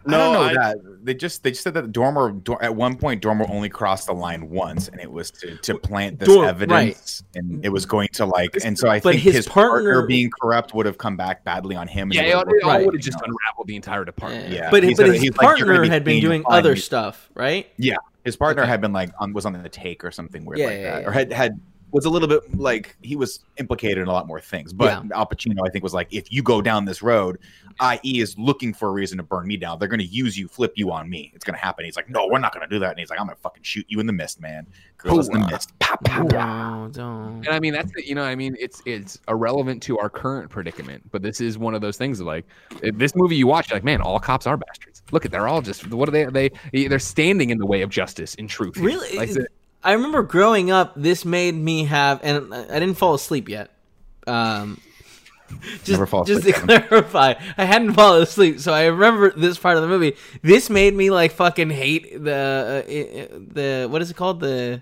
I don't know I- that. They just they just said that Dormer Dor- at one point Dormer only crossed the line once, and it was to, to plant this Dorm- evidence, and it was going to like, and so I But think his his, partner- partner, being corrupt would have come back badly on him. and Yeah, it it, would've all- all Right. would have just you unraveled the entire department. Yeah. but he but said- his he's like, partner be had been doing fine." other stuff, right? Yeah, his partner Okay. had been like on was on the take or something weird Yeah, like yeah, that, yeah. or had had was a little bit like he was implicated in a lot more things. But Al Pacino, I think, was like, if you go down this road, IE is looking for a reason to burn me down. They're going to use you, flip you on me. It's going to happen. He's like, no, we're not going to do that. And he's like, I'm going to fucking shoot you in the mist, man. Girls in the mist. Pow, pow, pow. No, don't. And I mean that's the- you know I mean it's it's irrelevant to our current predicament, but this is one of those things of like this movie you watch like man all cops are bastards. Look at they're all just what are they they they're standing in the way of justice in truth. Really? Like, the- I remember growing up, this made me have, and I I didn't fall asleep yet. Um, just, Never fall just asleep, to clarify, I hadn't fallen asleep, so I remember this part of the movie. This made me like fucking hate the uh, the what is it called the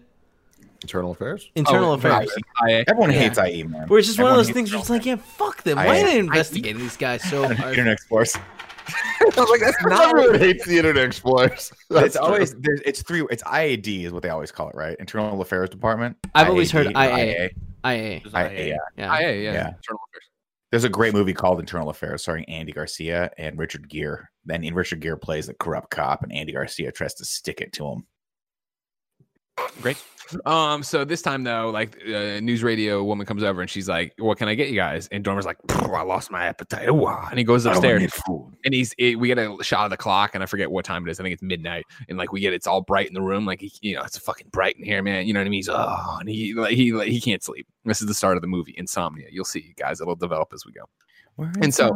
Internal affairs. internal Oh, affairs. I- Everyone Yeah. hates IE, man. Where it's just one of those things where it's like, yeah, fuck them. I- Why are they I- investigating these guys so hard? Internet Explorers. I was like that's not Everyone hates the Internet Explorers. That's it's always there's, it's three. It's IAD is what they always call it, right? Internal Affairs Department. I've always heard IAD, or IA. IA. IA, IA. yeah. Yeah. yeah, yeah, yeah. Yeah. Internal affairs. There's a great movie called Internal Affairs starring Andy Garcia and Richard Gere. Then Richard Gere plays a corrupt cop, and Andy Garcia tries to stick it to him. Great. Um, so this time though, like uh, news radio woman comes over and she's like, "What can I get you guys?" And Dormer's like, "I lost my appetite." Ooh, ah," And he goes upstairs and he's it, we get a shot of the clock and I forget what time it is. I think it's midnight. And like we get it's all bright in the room, like you know, it's fucking bright in here, man. You know what I mean? He's oh, and he like he like, he can't sleep. This is the start of the movie, Insomnia. You'll see, guys. It'll develop as we go. And so,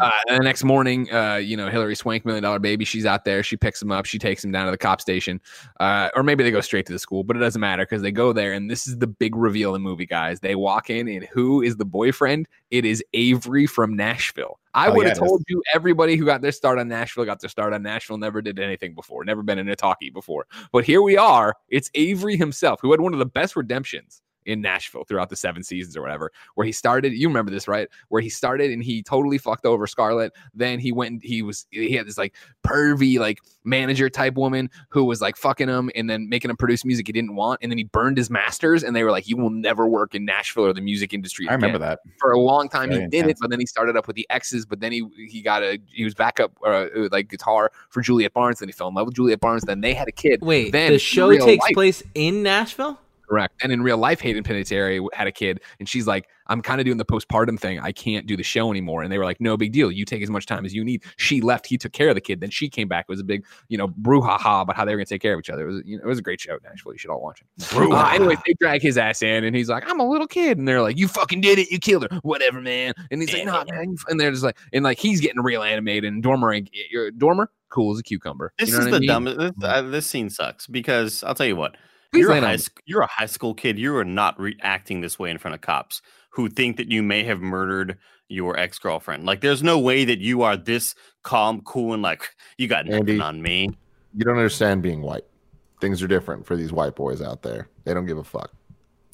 Uh, and the next morning, uh, you know, Hilary Swank, Million Dollar Baby, she's out there. She picks him up. She takes him down to the cop station. Uh, or maybe they go straight to the school, but it doesn't matter because they go there. And this is the big reveal in the movie, guys. They walk in, and who is the boyfriend? It is Avery from Nashville. I Oh, would have it is. told you everybody who got their start on Nashville got their start on Nashville, never did anything before, never been in a talkie before. But here we are. It's Avery himself who had one of the best redemptions in Nashville throughout the seven seasons or whatever, where he started. You remember this, right? Where he started and he totally fucked over Scarlett. Then he went and he was he had this like pervy like manager type woman who was like fucking him and then making him produce music he didn't want. And then he burned his masters and they were like, You will never work in Nashville or the music industry. I remember again." that. for a long time Very he did it, but then he started up with the X's. But then he he got a he was backup uh, like guitar for Juliette Barnes. Then he fell in love with Juliette Barnes. Then they had a kid. Wait, then the show takes life- place in Nashville? Correct. And in real life, Hayden Panettiere had a kid, and she's like, "I'm kind of doing the postpartum thing. I can't do the show anymore." And they were like, "No big deal. You take as much time as you need." She left. He took care of the kid. Then she came back. It was a big, you know, brouhaha about how they were going to take care of each other. It was, you know, it was a great show. Nashville. You should all watch it. Uh, anyways, they drag his ass in, and he's like, "I'm a little kid," and they're like, "You fucking did it. You killed her. Whatever, man." And he's like, "Nah, man." And they're just like, and like he's getting real animated. And Dormer, ain't- you're- Dormer, cool as a cucumber. This You know is what I the mean? dumbest. This, uh, this scene sucks because I'll tell you what. You're, a high, you're a high school kid. You are not reacting this way in front of cops who think that you may have murdered your ex girlfriend. Like, there's no way that you are this calm, cool, and like you got nothing Andy. on me. You don't understand being white. Things are different for these white boys out there. They don't give a fuck.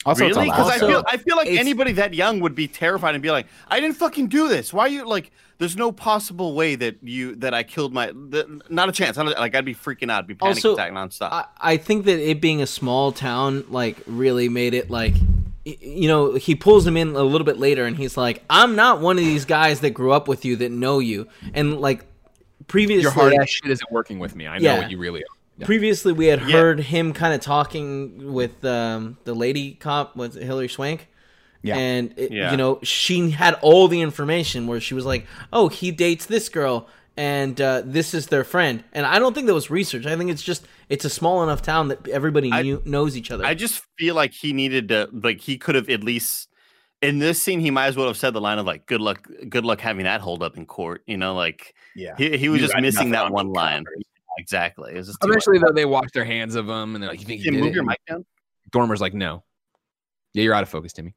Also, really? Because I feel I feel like it's- anybody that young would be terrified and be like, I didn't fucking do this. Why are you like? There's no possible way that you that I killed my. The, not a chance. I don't- like I'd be freaking out. I'd be panic Also, attack nonstop. I, I think that it being a small town like really made it like you know he pulls him in a little bit later and he's like i'm not one of these guys that grew up with you that know you and like previously Your hard ass shit isn't working with me. I know Yeah. what you really are. Yeah. previously we had Yeah. heard him kind of talking with um, the lady cop was it Hilary Swank Yeah. and it, Yeah. you know she had all the information where she was like oh he dates this girl and uh, this is their friend and i don't think that was research i think it's just it's a small enough town that everybody I- knew, knows each other I just feel like he needed to like he could have at least in this scene he might as well have said the line of like good luck good luck having that hold up in court. You know, like yeah. he, he was You just missing that on one line. Congress. Exactly. It was just. Eventually, though, they wash their hands of him, and they're like, "You think you move it?" your mic down. Dormer's like, "No." Yeah, you're out of focus, Timmy.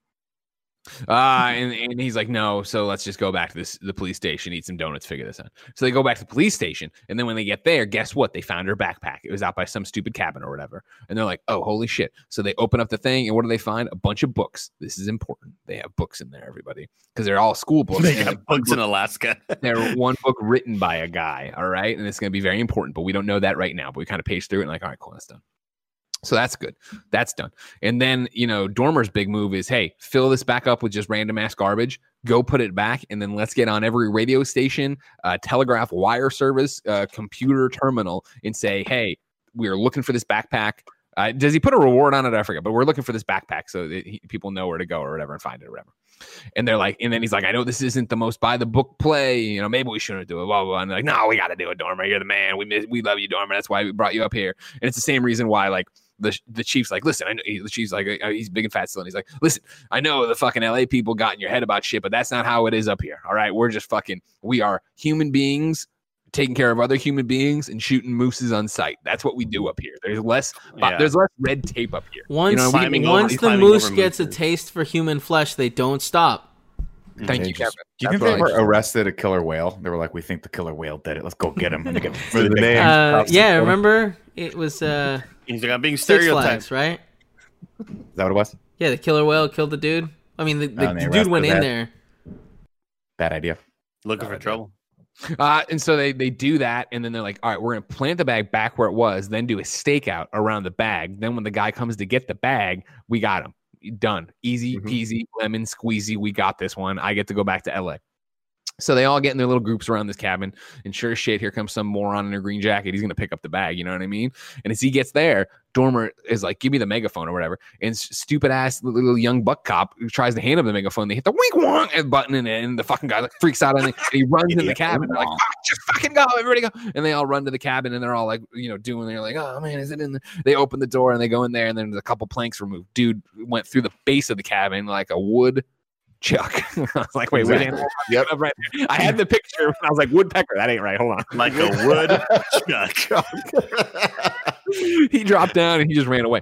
Uh, and, and he's like, no, so let's just go back to this the police station, eat some donuts, figure this out. So they go back to the police station, and then when they get there, guess what? They found her backpack. It was out by some stupid cabin or whatever. And they're like, oh, holy shit. So they open up the thing, and what do they find? A bunch of books. This is important. They have books in there, everybody, because they're all school books. They got bugs in Alaska. they're one book written by a guy, all right, and it's going to be very important, but we don't know that right now. But we kind of page through it and like, all right, cool, that's done. So that's good. That's done. And then, you know, Dormer's big move is hey, fill this back up with just random ass garbage, go put it back, and then let's get on every radio station, uh, telegraph wire service, uh, computer terminal, and say, hey, we're looking for this backpack. Uh, does he put a reward on it? I forget, but we're looking for this backpack so that he, people know where to go or whatever and find it or whatever. And they're like, and then he's like, I know this isn't the most by the book play. You know, maybe we shouldn't do it. Blah, blah, blah. And they're like, no, we got to do it, Dormer. You're the man. We miss, we love you, Dormer. That's why we brought you up here. And it's the same reason why, like, the, the chief's like, listen, I know the chief's like, uh, he's big and fat still. And he's like, listen, I know the fucking LA people got in your head about shit, but that's not how it is up here. All right. We're just fucking, we are human beings taking care of other human beings and shooting mooses on sight. That's what we do up here. There's less, Yeah. there's less red tape up here. Once, know, climbing over- once the moose over gets a taste for human flesh, they don't stop. Thank you, Changes. Kevin. Do you That's think they what were arrested a killer whale? They were like, "We think the killer whale did it. Let's go get him." And they get For really the name. Uh, yeah, remember it was uh, He's like, I'm being Six stereotyped. Flags, right? Is that what it was? Yeah, the killer whale killed the dude. I mean, the, the, Oh, the dude went in arrested there. Bad idea. Looking for trouble. Uh, and so they they do that, and then they're like, all right, we're gonna plant the bag back where it was, then do a stakeout around the bag. Then when the guy comes to get the bag, we got him. Done. Easy Mhm. peasy, lemon squeezy. We got this one. I get to go back to LA. So they all get in their little groups around this cabin, and sure as shit, here comes some moron in a green jacket. He's gonna pick up the bag, you know what I mean? And as he gets there, Dormer is like, "Give me the megaphone or whatever." And stupid ass little young buck cop who tries to hand him the megaphone. They hit the wink wonk button it, and the fucking guy like freaks out on it. And he runs in the cabin. They're like, "Fuck, just fucking go, everybody go! And they all run to the cabin, and they're all like, you know, doing. They're like, "Oh man, is it in?" The-? They open the door and they go in there, and then there's a couple planks removed. Dude went through the base of the cabin like a wood chuck. I was like, wait, wait, Exactly. Yep. right there. I had the picture. and I was like, woodpecker. That ain't right. Hold on. Like a wood chuck. he dropped down and he just ran away.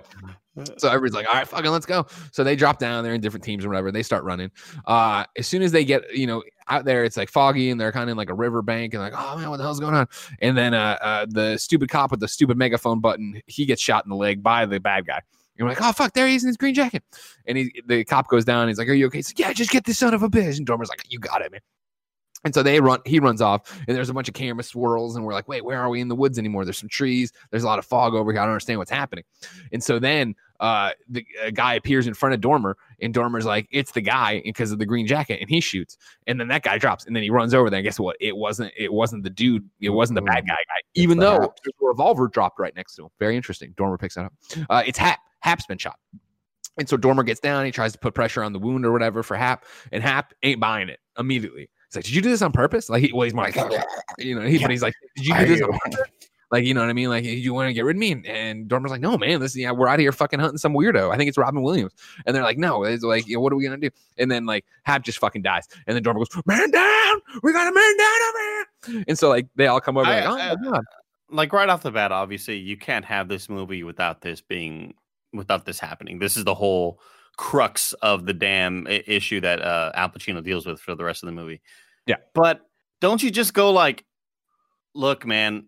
So everybody's like, all right, fucking let's go. So they drop down, they're in different teams or whatever. They start running. Uh, as soon as they get, you know, out there, it's like foggy and they're kind of in like a river bank and like, oh man, what the hell's going on? And then uh, uh the stupid cop with the stupid megaphone button, he gets shot in the leg by the bad guy. We're like, oh fuck, there he is in his green jacket. And he the cop goes down, he's like, Are you okay? He's like, Yeah, just get this son of a bitch. And Dormer's like, You got it, man. And so they run, he runs off, and there's a bunch of camera swirls, and we're like, wait, where are we in the woods anymore? There's some trees, there's a lot of fog over here. I don't understand what's happening. And so then uh the a guy appears in front of Dormer, and Dormer's like, it's the guy because of the green jacket, and he shoots. And then that guy drops, and then he runs over there. And guess what? It wasn't it wasn't the dude, it wasn't the bad guy guy, even though there's a revolver dropped right next to him. Very interesting. Dormer picks that up. Uh it's Hap. Hap's been shot. And so Dormer gets down, he tries to put pressure on the wound or whatever for Hap, and Hap ain't buying it immediately. He's like, Did you do this on purpose? Like, he, well, he's more like, you know, he, but he's like, Did you do this on purpose? Like, you know what I mean? Like, you want to get rid of me? And, and Dormer's like, No, man, this, yeah, we're out here fucking hunting some weirdo. I think it's Robin Williams. And they're like, No, it's like, you know, what are we going to do? And then, like, Hap just fucking dies. And then Dormer goes, Man down! We got a man down over here. And so, like, they all come over, I- like, Oh, I- my God. like right off the bat, obviously, you can't have this movie without this being without this happening. This is the whole crux of the damn issue that uh, Al Pacino deals with for the rest of the movie. Yeah. but don't you just go like, look, man.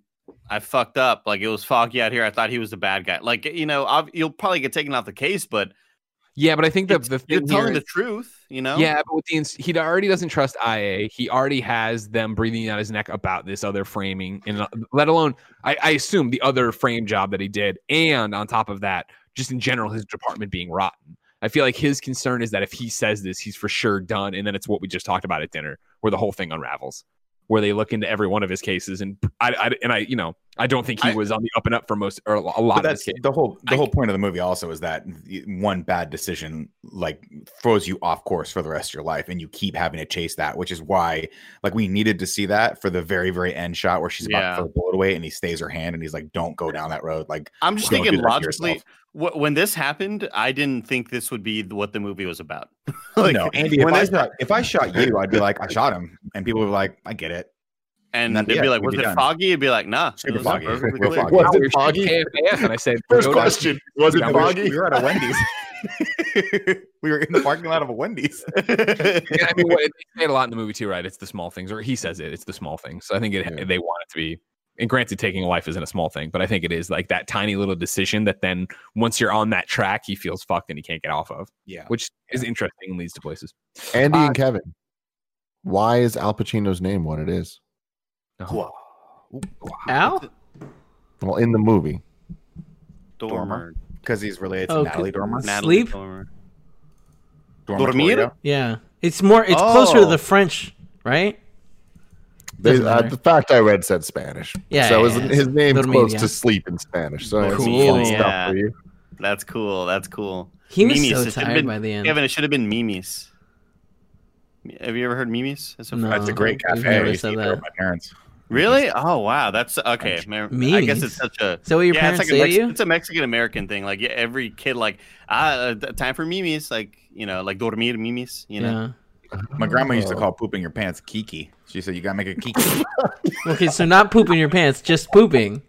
I fucked up. Like it was foggy out here. I thought he was the bad guy. Like you know, ob- you'll probably get taken off the case, but Yeah, but I think the, the you're thing telling the truth. You know. Yeah, but with the ins- he already doesn't trust IA. He already has them breathing down his neck about this other framing, and uh, let alone I, I assume the other frame job that he did, and on top of that, just in general, his department being rotten. I feel like his concern is that if he says this, he's for sure done, and then it's what we just talked about at dinner, where the whole thing unravels, where they look into every one of his cases, and I, I and I, you know, I don't think he I- was on the up and up for most or a lot But of his that's the whole the I- whole point of the movie also is that one bad decision like throws you off course for the rest of your life and you keep having to chase that which is why like we needed to see that for the very very end shot where she's about Yeah. to throw a bullet away and he stays her hand and he's like don't go down that road like I'm just thinking logically. When this happened, I didn't think this would be what the movie was about. Like, no Andy if when I, this- shot, if I shot you I'd be like I shot him and people were like I get it and Not they'd yet, be like, "Was be it done. foggy?" It'd be like, "Nah, it Super was foggy, perfectly clear." foggy. Was it we were shooting foggy? KFAF, and I said, First go down- question: Was it Yeah, we were, foggy? we were at a Wendy's we were in the parking lot of a Wendy's Yeah, I mean, what, they say it a lot in the movie too, right? It's the small things, or he says it. It's the small things. So I think it, Yeah. they want it to be. And granted, taking a life isn't a small thing, but I think it is like that tiny little decision that then once you're on that track, he feels fucked and he can't get off of, yeah which is interesting and leads to places. Andy Uh, and Kevin. Why is Al Pacino's name what it is? Oh. Al? Well, in the movie, Dormer, because he's related to Oh, Natalie could- Dormer Natalie Sleep? Dormer. Dormir? Yeah. It's more it's closer to Oh. the French, right? They, uh, the fact I read said Spanish. Yeah, so yeah, his, yeah. his name's Dormir, close yeah. to sleep in Spanish. So it's Cool. fun stuff Yeah. for you. That's cool. That's cool. He was Mimis, so it tired been- by the end. Kevin, it should have been Mimis. Have you ever heard Mimis? That's a No. That's a great I've cafe. I never used to said eat there with that. my parents. Really? Oh wow, that's okay. French. man. I guess it's such a so. what your yeah, parents it's say like a to Mex- you? it's a Mexican American thing. Like yeah, every kid like ah, uh, time for mimis. Like you know, like dormir mimis. You know, Yeah. My grandma used to call pooping your pants kiki. She said you gotta make a kiki. Okay, so not pooping your pants, just pooping.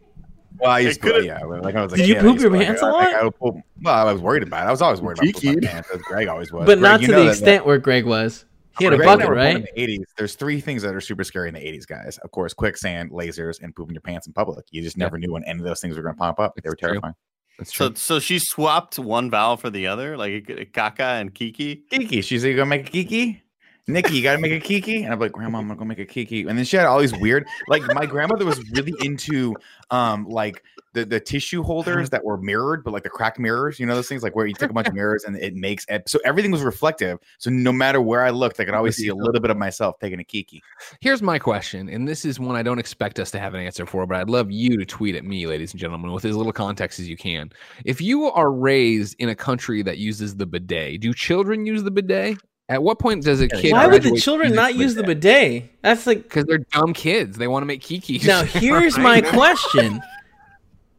well, I used It to, yeah. Like I was like, Did you poop your to, like, pants a I- lot? I would poop- well, I was worried about it. I was always worried about pooping my pants, as Greg always was. But Greg, not you to know the that- extent where Greg was. He had a Greg bucket, never born right? In the 80s, there's three things that are super scary in the 80s, guys. Of course, quicksand, lasers, and pooping your pants in public. You just Yeah. never knew when any of those things were going to pop up. They were It's true. terrifying. That's true. so so she swapped one vowel for the other, like Kaka and Kiki. Kiki, she's like, you gonna make a kiki? Nikki, you gotta make a kiki. And I'm like, Grandma, I'm gonna go make a kiki. And then she had all these weird, like my grandmother was really into um like the, the tissue holders that were mirrored, but like the cracked mirrors, you know, those things like where you take a bunch of mirrors and it makes it, so everything was reflective. So no matter where I looked, I could always see a little bit of myself taking a kiki. Here's my question, and this is one I don't expect us to have an answer for, but I'd love you to tweet at me, ladies and gentlemen, with as little context as you can. If you are raised in a country that uses the bidet, do children use the bidet? At what point does a kid? Why would the children not use the bidet? That's like Because they're dumb kids. They want to make kikis. now. Here's my question.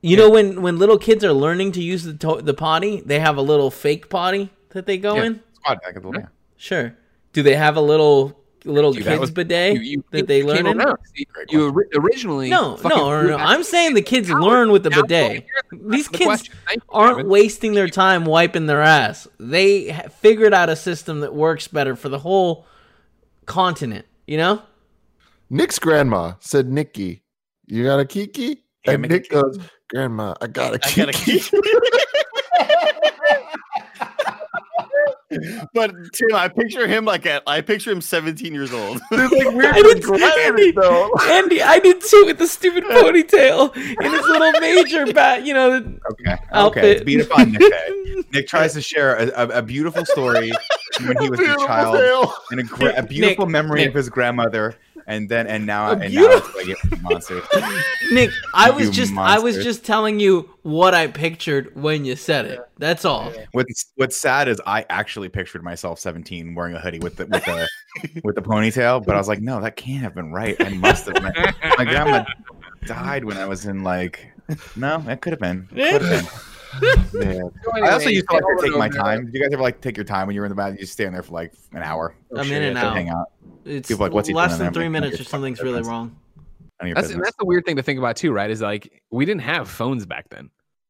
You know when when little kids are learning to use the to- the potty, they have a little fake potty that they go Yeah. in. Squad back at the yeah. Sure. Do they have a little little Dude, that kids was- bidet You- you- that they learn in? around. See, you originally No, no, no, no. I'm saying the kids Now- learn with the now- bidet. the- These the kids question. Aren't wasting their time wiping their ass. They figured out a system that works better for the whole continent. You know? Nick's grandma said, "Nikki, you got a kiki?" Yeah, And make a Nick goes, "Grandma, I got a I kiki." got a kiki. but Tim, I picture him like at I picture him 17 years old. There's like weird I did regret in Andy, though. Andy, I did too with the stupid ponytail and his little major bat. You know, Okay. outfit. Okay. It's beat up on Nick Day. Nick tries to share a, a, a beautiful story when he was a Beautiful child tale. and a, gra- a beautiful memory Nick. of his grandmother, and then and now A and now it's like a monster. Nick, I was You just I was just telling you what I pictured when you said it. That's all. What's What's sad is I actually pictured myself 17 wearing a hoodie with the with the with the ponytail, but I was like, no, that can't have been right. I must have. My, my grandma died when I was in like. No, that could have been. Could have been. Man, I also used to like to take my time. Did you guys ever like take your time when you were in the bathroom? You just stand there for like an hour. I'm in and to out. hang out. It's People like, "What's he less doing than three like, minutes or something's really wrong. None of your That's business. that's the weird thing to think about too, right? Is like we didn't have phones back then.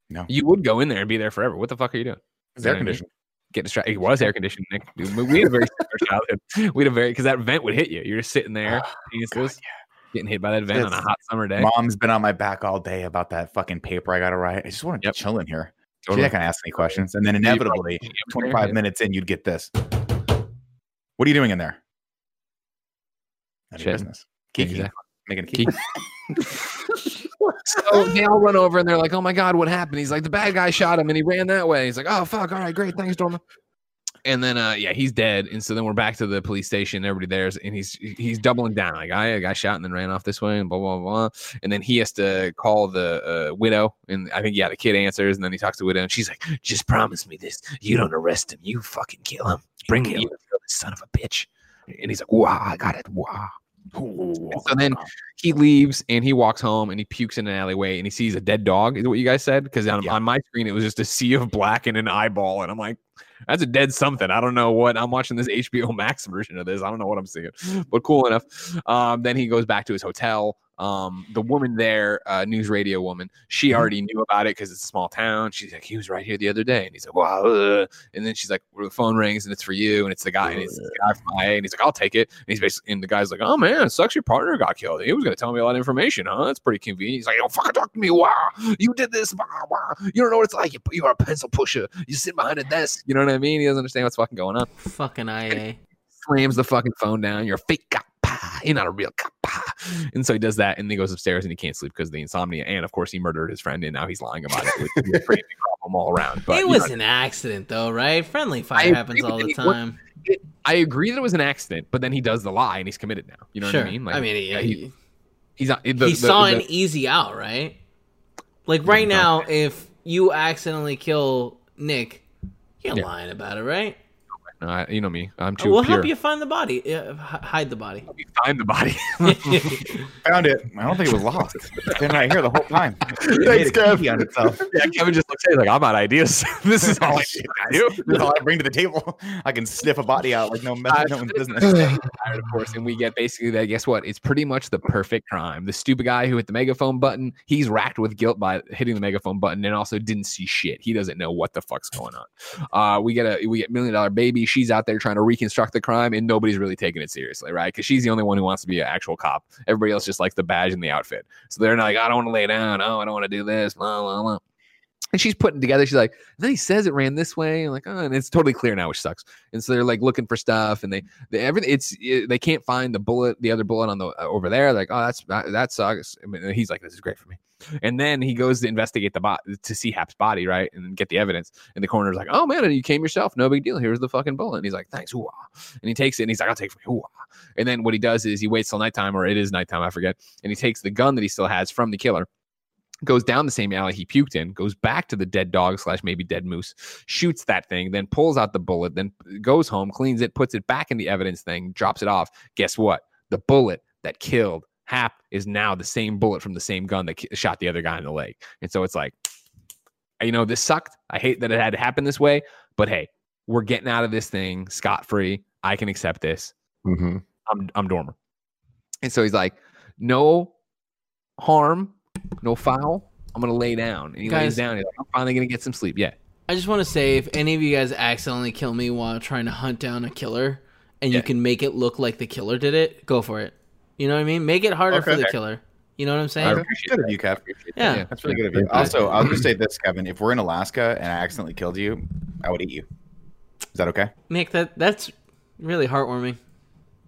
No. You would go in there and be there forever. What the fuck are you doing? It's air You know what I mean? conditioning. Get distracted. It was air conditioning, Nick. We we had a very similar childhood. We had a very because that vent would hit you. You're just sitting there, Oh, penises, getting hit by that vent on a hot summer day. Mom's been on my back all day about that fucking paper I got to write. I just want to Yep. chill in here. She's Totally. not gonna ask any questions, and then inevitably, 25 minutes in, you'd get this. What are you doing in there? None of your Shit. business. Kiki, Exactly. making a kiki. So they all run over and they're like, "Oh my god, what happened?" He's like, "The bad guy shot him and he ran that way." He's like, "Oh fuck, all right, great, thanks, Dorma." And then, uh, yeah, he's dead. And so then we're back to the police station. Everybody there's, and he's he's doubling down. Like, i got shot and then ran off this way, and blah blah blah. And then he has to call the uh, widow, and I think yeah, the kid answers, and then he talks to the widow, and she's like, "Just promise me this: you don't arrest him, you fucking kill him. Bring kill this son of a bitch." And he's like, "Wow, I got it. Wow." And so then he leaves and he walks home and he pukes in an alleyway and he sees a dead dog. Is what you guys said? Because on, Yeah. on my screen it was just a sea of black and an eyeball, and I'm like, that's a dead something. I don't know what. I'm watching this HBO Max version of this. I don't know what I'm seeing, but cool enough. Um, then he goes back to his hotel. Um, the woman there, uh, news radio woman, she Mm-hmm. already knew about it because it's a small town. She's like, he was right here the other day, and he's like, wow. uh," And then she's like, well, the phone rings and it's for you, and it's the guy, and it's the guy from IA, and he's like, I'll take it. And he's basically, and the guy's like, oh man, it sucks your partner got killed. He was gonna tell me a lot of information, huh? That's pretty convenient. He's like, don't fucking talk to me. Wow, you did this. Wow, wow. You don't know what it's like. You, you're a pencil pusher. You sit behind a desk. You know what I mean? He doesn't understand what's fucking going on. Fucking IA. Slams the fucking phone down. You're a fake cop. Pah. You're not a real cop. And so he does that, and then he goes upstairs and he can't sleep because of the insomnia. And of course, he murdered his friend, and now he's lying about it, which is a big problem all around. But it was know, an accident, though, right? Friendly fire happens all the time. I agree that it was an accident, but then he does the lie and he's committed now. You know sure. what I mean? I mean, he, he, he's not. The, he the- saw the- an easy out, right? Like right now, if you accidentally kill Nick, you're Yeah. lying about it, right? No, I- you know me. I'm too We'll pure. help you find the body, uh, hide the body. find the body. Found it. I don't think it was lost. It's been right here the whole time. It Thanks, made a Kev. on itself. yeah, Kevin just looks at it like I'm out of ideas. this is all I do. That's all I bring to the table. I can sniff a body out like no, Uh, no one's business. Tired, of course, and we get basically that. Guess what? It's pretty much the perfect crime. The stupid guy who hit the megaphone button, he's racked with guilt by hitting the megaphone button, and also didn't see shit. He doesn't know what the fuck's going on. Uh, we get a we get million dollar baby. She's out there trying to reconstruct the crime, and nobody's really taking it seriously, right? Because she's the only one who wants to be an actual cop. Everybody else just likes the badge and the outfit. So they're like, I don't want to lay down. Oh, I don't want to do this. Blah blah blah. And she's putting together. She's like, then he says it ran this way, and like, oh, and it's totally clear now, which sucks. And so they're like looking for stuff, and they, they everything. It's it, they can't find the bullet, the other bullet on the uh, over there. Like, oh, that's that, that sucks. I mean, he's like, this is great for me. And then he goes to investigate the bot to see Hap's body, right, and get the evidence. And the coroner's like, oh man, you came yourself, no big deal. Here's the fucking bullet. And he's like, thanks, hoo And he takes it, and he's like, I'll take it from you. And then what he does is he waits till nighttime, or it is nighttime, I forget, and he takes the gun that he still has from the killer goes down the same alley he puked in, goes back to the dead dog slash maybe dead moose, shoots that thing, then pulls out the bullet, then goes home, cleans it, puts it back in the evidence thing, drops it off. Guess what? The bullet that killed Hap is now the same bullet from the same gun that shot the other guy in the leg. And so it's like, you know, this sucked. I hate that it had to happen this way, but hey, we're getting out of this thing scot free. I can accept this. Mm-hmm. I'm I'm Dormer. And so he's like, no harm no foul. I'm gonna lay down. And he Guys- lays down. He's like, I'm finally gonna get some sleep. Yeah. I just want to say, if any of you guys accidentally kill me while trying to hunt down a killer, and Yeah. you can make it look like the killer did it, go for it. You know what I mean? Make it harder for the killer. You know what I'm saying? Okay, That's good of you, Kev. yeah. Yeah. That's really good of you. Also, I'll just say this, Kevin. If we're in Alaska and I accidentally killed you, I would eat you. Is that okay? Nick, that that's really heartwarming.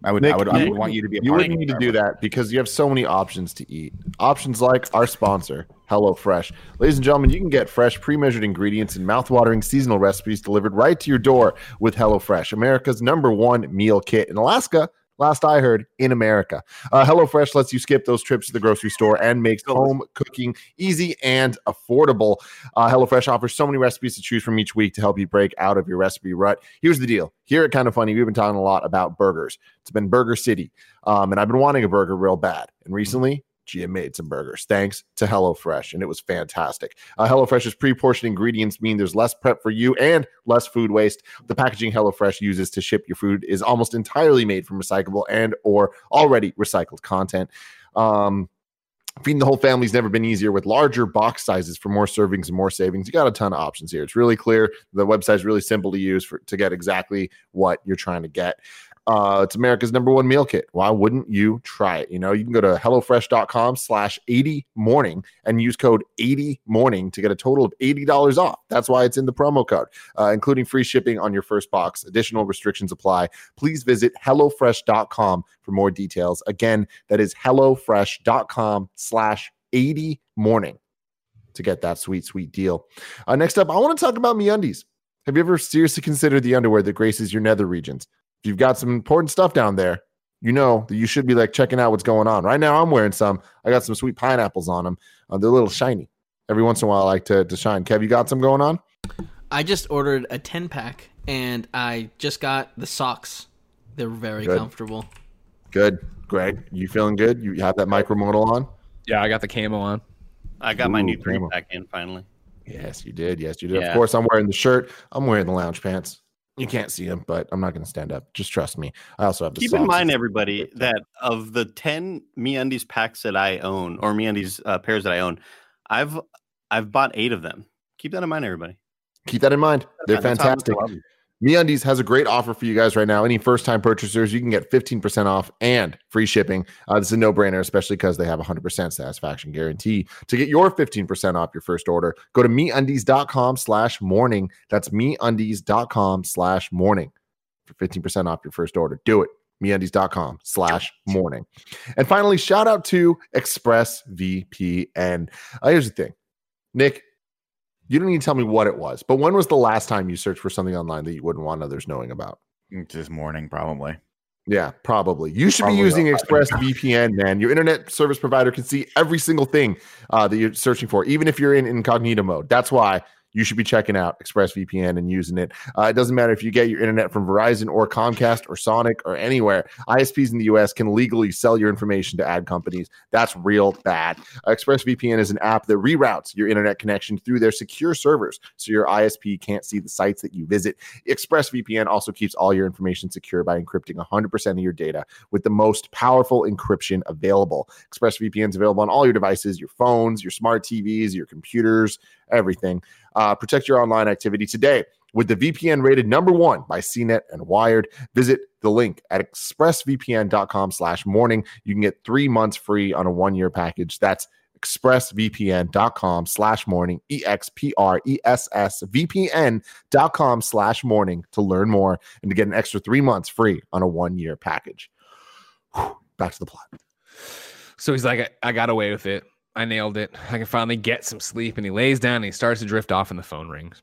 I would. Nick, I would. I would want you to be. A You wouldn't need to do that because you have so many options to eat. Options like our sponsor, HelloFresh. Ladies and gentlemen, you can get fresh, pre-measured ingredients and mouth-watering seasonal recipes delivered right to your door with HelloFresh, America's number one meal kit in Alaska. Last I heard, in America. Uh, HelloFresh lets you skip those trips to the grocery store and makes home cooking easy and affordable. Uh, HelloFresh offers so many recipes to choose from each week to help you break out of your recipe rut. Here's the deal. Here at Kinda Funny, we've been talking a lot about burgers. It's been Burger City. Um, and I've been wanting a burger real bad. And recently, Gia made some burgers thanks to HelloFresh, and it was fantastic. Uh, HelloFresh's pre-portioned ingredients mean there's less prep for you and less food waste. The packaging HelloFresh uses to ship your food is almost entirely made from recyclable and or already recycled content. Um, Feeding the whole family's never been easier with larger box sizes for more servings and more savings. You got a ton of options here. It's really clear. The website's really simple to use for to get exactly what you're trying to get. Uh, it's America's number one meal kit. Why wouldn't you try it? You know, you can go to HelloFresh.com slash 80 morning and use code 80 morning to get a total of $80 off. That's why it's in the promo code, uh, including free shipping on your first box. Additional restrictions apply. Please visit HelloFresh.com for more details. Again, that is HelloFresh.com slash 80 morning to get that sweet, sweet deal. Uh, next up, I want to talk about MeUndies. Have you ever seriously considered the underwear that graces your nether regions? If you've got some important stuff down there, you know that you should be like checking out what's going on. Right now, I'm wearing some. I got some sweet pineapples on them. Uh, they're a little shiny. Every once in a while, I like to, to shine. Kev, you got some going on? I just ordered a 10 pack and I just got the socks. They're very Good. comfortable. Good. Greg, you feeling good? You have that micromodal on? Yeah, I got the camo on. I got my new three camo. pack in finally. Yes, you did. Yes, you did. Of course, I'm wearing the shirt. I'm wearing the lounge pants. You can't see them, but I'm not going to stand up. Just trust me. I also have the Keep in mind, everybody, that of the ten MeUndies packs that I own, or MeUndies uh, pairs that I own, I've I've bought eight of them. Keep that in mind, everybody. Keep that in mind. They're That's how much I fantastic. MeUndies has a great offer for you guys right now. Any first-time purchasers, you can get 15% off and free shipping. Uh, this is a no-brainer, especially because they have a 100% satisfaction guarantee. To get your 15% off your first order, go to MeUndies.com slash morning. That's MeUndies.com slash morning for 15% off your first order. Do it. MeUndies.com slash morning. And finally, shout out to ExpressVPN. Uh, here's the thing. Nick, you don't need to tell me what it was, but when was the last time you searched for something online that you wouldn't want others knowing about? This morning, probably. Yeah, probably. You should Probably be using. ExpressVPN, man. Your internet service provider can see every single thing uh, that you're searching for, even if you're in incognito mode. That's why you should be checking out ExpressVPN and using it. Uh, it doesn't matter if you get your internet from Verizon or Comcast or Sonic or anywhere. ISPs in the US can legally sell your information to ad companies. That's real bad. ExpressVPN is an app that reroutes your internet connection through their secure servers so your ISP can't see the sites that you visit. ExpressVPN also keeps all your information secure by encrypting 100% of your data with the most powerful encryption available. ExpressVPN is available on all your devices, your phones, your smart TVs, your computers, everything. Uh, protect your online activity today with the VPN rated number one by CNET and Wired. Visit the link at expressvpn.com slash morning. You can get three months free on a one-year package. That's expressvpn.com slash morning, E-X-P-R-E-S-S VPN.com slash morning to learn more and to get an extra three months free on a one-year package. Whew, back to the plot. So he's like, I got away with it. I nailed it. I can finally get some sleep. And he lays down and he starts to drift off, and the phone rings.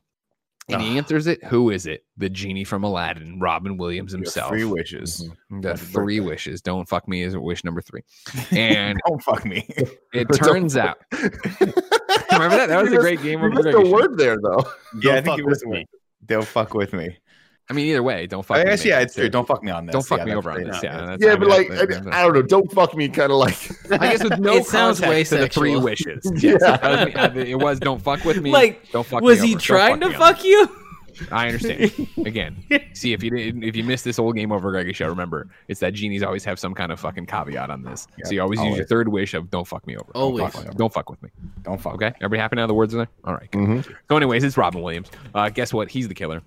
And he answers it. Who is it? The genie from Aladdin, Robin Williams Your himself. Three wishes. Mm-hmm. The three birthday. wishes. Don't fuck me is wish number three. And Don't fuck me. it turns out, remember that? That was a great game you over missed a word there, though. yeah, I Don't think fuck it was with me. Don't fuck with me. I mean, either way, don't fuck. I me, guess yeah, it's true. Don't fuck me on this. Don't fuck Yeah, me over on great. this. Yeah, that's, Yeah, but like, I, that's- I don't know. Don't fuck me, kind of like. I guess with no It sounds way to the three wishes. Yes, that was me. Uh, it was don't fuck with me. Like, don't fuck was me he over. Don't trying to fuck you? I understand. Again, see if you didn't, if you missed this old game over Greggy show, remember it's that genies always have some kind of fucking caveat on this. Yeah, so you always, use your third wish of don't fuck me over. Don't Always. fuck, don't fuck with me. Don't fuck. Okay, everybody happy now? The words are there. All right. Good. Mhm. So, anyways, it's Robin Williams. Uh, guess what? He's the killer.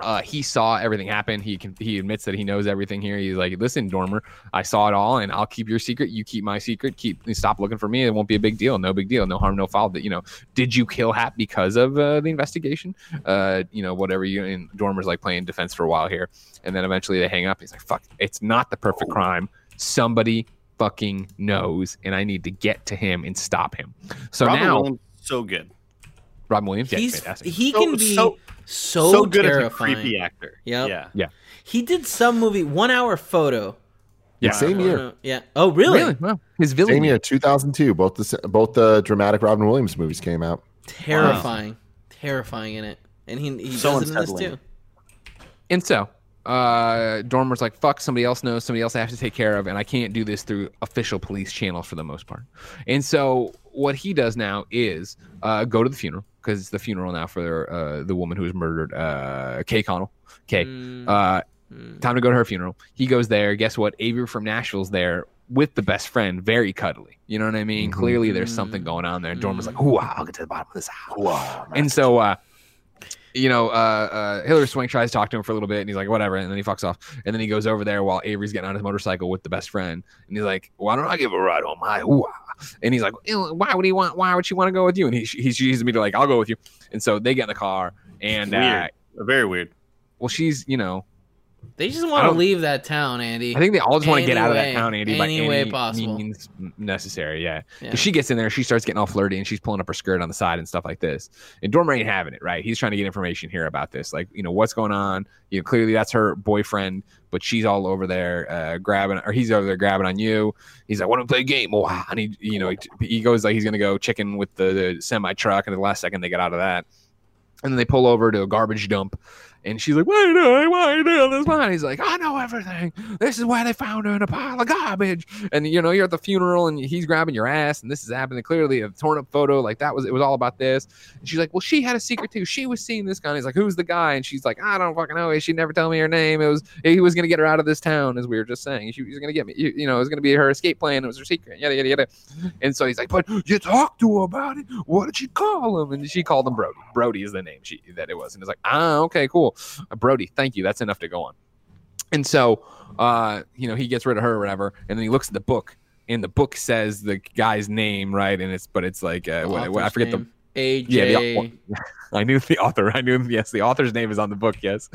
Uh, he saw everything happen. He can. He admits that he knows everything here. He's like, "Listen, Dormer, I saw it all, and I'll keep your secret. You keep my secret. Keep stop looking for me. It won't be a big deal. No big deal. No harm, no foul. That you know, did you kill Hap because of uh, the investigation? Uh, you know, whatever you. And Dormer's like playing defense for a while here, and then eventually they hang up. He's like, "Fuck, it's not the perfect crime. Somebody." Fucking knows, and I need to get to him and stop him. So Robin now, Williams, so good. Robin Williams, yeah, He's fantastic. he So- can be so- so, So, good as a terrifying. creepy actor. Yep. Yeah. Yeah. He did some movie, One Hour Photo. Yeah. Same year. Yeah. Oh, really? Really? Wow. His villain. Same year, 2002. Both the both the dramatic Robin Williams movies came out. Terrifying. Terrifying in it. And he, he So does it in this too. And so, uh, Dormer's like, fuck, somebody else knows, somebody else I have to take care of, and I can't do this through official police channels for the most part. And so, what he does now is uh, go to the funeral, because it's the funeral now for uh, the woman who was murdered, uh, Kay Connell. Kay. Mm, Uh, mm. time to go to her funeral. He goes there. Guess what? Avery from Nashville's there with the best friend, very cuddly. You know what I mean? Mhm. Clearly, there's something Mm. going on there. And Dormer's Mm. like, "Ooh, I'll get to the bottom of this." And so, uh, you know, uh, uh, Hilary Swank tries to talk to him for a little bit, and he's like, "Whatever," and then he fucks off. And then he goes over there while Avery's getting on his motorcycle with the best friend, and he's like, "Why don't I give a ride on my?" Ooh, ah?" And he's like, "Why would he want? Why would she want to go with you?" And he he's using me to like, "I'll go with you." And so they get in the car, and uh, Very weird. well, she's you know, They just want to leave that town, Andy. I think they all just want to get out of that Any town, Andy, by any way any possible. means necessary. Yeah. Yeah. She gets in there, she starts getting all flirty, and she's pulling up her skirt on the side and stuff like this. And Dormer ain't having it, right? He's trying to get information here about this, like you know what's going on. You know, clearly that's her boyfriend, but she's all over there uh, grabbing, or he's over there grabbing on you. He's like, I "Want to play a game?" Wow. And he, you know, he, he goes like he's gonna go chicken with the, the semi truck, and the last second they get out of that, and then they pull over to a garbage dump. And she's like, Why do I why you doing this? Why? He's like, I know everything. This is why they found her in a pile of garbage. And you know, you're at the funeral and he's grabbing your ass, and this is happening. Clearly, a torn up photo, like that was it was all about this. And she's like, Well, she had a secret too. She was seeing this guy. And he's like, Who's the guy? And she's like, I don't fucking know. She never tell me her name. It was he was gonna get her out of this town, as we were just saying. She was gonna get me, you, you know, it was gonna be her escape plan. It was her secret. Yada yada yada. And so he's like, But you talked to her about it. What did she call him? And she called him Brody. Brody is the name she that it was. And it's like, ah, okay, cool. Uh, Brody, thank you. That's enough to go on. And so, uh, you know, he gets rid of her or whatever, and then he looks at the book, and the book says the guy's name, right? And it's, but it's like, uh, what, what- I forget the. name. AJ. Yeah, the- I knew the author. I knew yes, the author's name is on the book. Yes.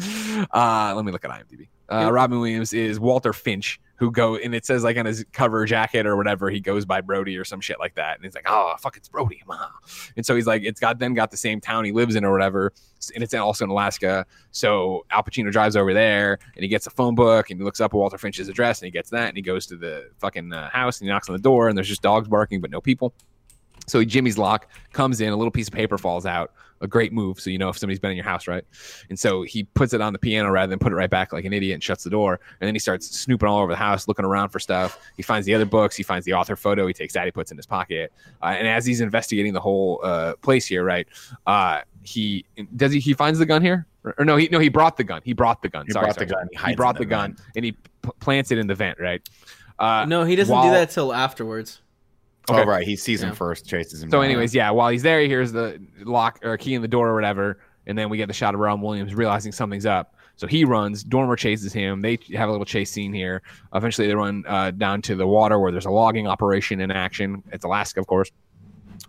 Uh, let me look at IMDb. Uh, Robin Williams is Walter Finch, who go and it says like on his cover jacket or whatever, he goes by Brody or some shit like that, and he's like, oh fuck, it's Brody, ma. And so he's like, it's got then got the same town he lives in or whatever, and it's also in Alaska. So Al Pacino drives over there and he gets a phone book and he looks up Walter Finch's address and he gets that and he goes to the fucking uh, house and he knocks on the door and there's just dogs barking but no people. So Jimmy's lock comes in, a little piece of paper falls out. A great move, so you know if somebody's been in your house, right? And so he puts it on the piano rather than put it right back like an idiot and shuts the door. And then he starts snooping all over the house, looking around for stuff. He finds the other books. He finds the author photo. He takes that. He puts in his pocket. Uh, and as he's investigating the whole uh, place here, right? Uh, he does he he finds the gun here, or, or no? He no he brought the gun. He brought the gun. He sorry, brought sorry. the gun. He, hides brought in the gun vent. and he p- plants it in the vent, right? Uh, no, he doesn't while- do that till afterwards. Okay. Oh right, he sees him first, chases him. So, down. anyways, yeah, while he's there, he hears the lock or key in the door or whatever, and then we get the shot of Ron Williams realizing something's up. So he runs. Dormer chases him. They have a little chase scene here. Eventually, they run uh, down to the water where there's a logging operation in action. It's Alaska, of course.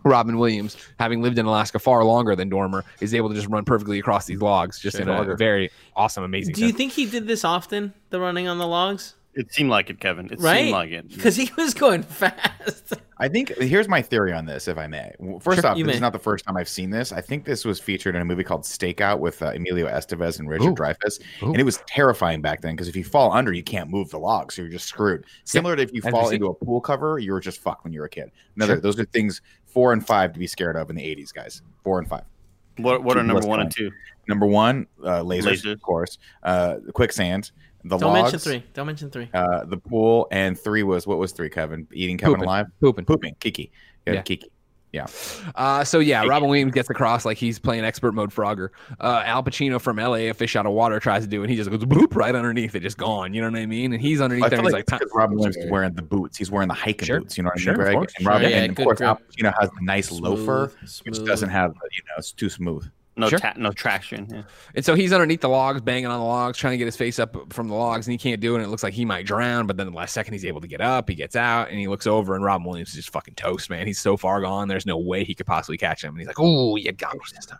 Robin Williams, having lived in Alaska far longer than Dormer, is able to just run perfectly across these logs, just in a Longer. very awesome, amazing. Do you think he did this often? The running on the logs, It seemed like it, Kevin. It right? seemed like it. because he was going fast. I think here's my theory on this, if I may. First Sure, off, this may. is not the first time I've seen this. I think this was featured in a movie called Stakeout with uh, Emilio Estevez and Richard Ooh. Dreyfuss, Ooh. and it was terrifying back then because if you fall under, you can't move the log, so you're just screwed. Similar to if you As we fall see. into a pool cover, you were just fucked when you were a kid. Another, Sure. those are things four and five to be scared of in the '80s, guys. Four and five. What what are Keep number one and two? Number one, uh, lasers, Lasers. of course. Uh, quicksand, the Don't logs, mention three. Don't mention three. Uh, the pool, and three was what was three? Kevin eating Kevin Pooping. alive, pooping? pooping, Kiki, yeah, Yeah. Kiki. Uh, so yeah, Robin Williams gets across like he's playing expert mode Frogger. Uh, Al Pacino from L.A. A Fish Out of Water tries to do, it, and he just goes bloop right underneath it, just gone. You know what I mean? And he's underneath I there. feel And like, he's like, it's 'cause Robin Williams is wearing the boots. He's wearing the hiking Sure. boots. You know what I Sure, mean, of Greg? course. And Robin, Sure, yeah, and of course, grip. Al Pacino has the nice loafer, Smooth, which doesn't have, you know, it's too smooth. No Sure. ta- no traction. Yeah. And so he's underneath the logs, banging on the logs, trying to get his face up from the logs, and he can't do it. And it looks like he might drown. But then the last second, he's able to get up. He gets out, and he looks over, and Robin Williams is just fucking toast, man. He's so far gone. There's no way he could possibly catch him. And he's like, "Oh, you got me this time."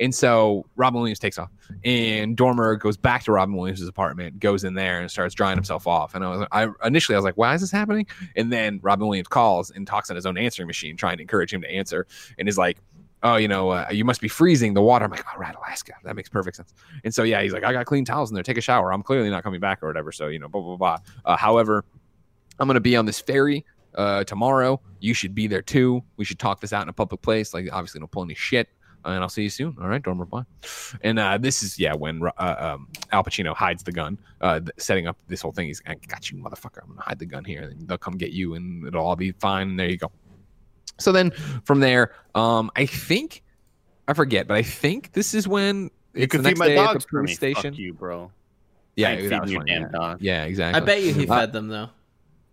And so Robin Williams takes off, and Dormer goes back to Robin Williams' apartment, goes in there, and starts drying himself off. And I was, I initially I was like, "Why is this happening?" And then Robin Williams calls and talks on his own answering machine, trying to encourage him to answer, and is like oh, you know, uh, you must be freezing the water. I'm like, all right, Alaska. That makes perfect sense. And so, yeah, he's like, I got clean towels in there. Take a shower. I'm clearly not coming back or whatever. So, you know, blah, blah, blah. Uh, however, I'm going to be on this ferry uh, tomorrow. You should be there too. We should talk this out in a public place. Like, obviously, don't pull any shit. And I'll see you soon. All right, dorm reply. And uh, this is, yeah, when uh, um, Al Pacino hides the gun, uh, th- setting up this whole thing. He's, I got you, motherfucker. I'm going to hide the gun here. And they'll come get you, and it'll all be fine. And there you go. So then from there, um, I think I forget, but I think this is when You it's can the feed my day at dogs the for me. police station. Fuck you, bro. Yeah, I ain't that feeding was your damn Yeah. dog. yeah, exactly. I bet you he fed them though.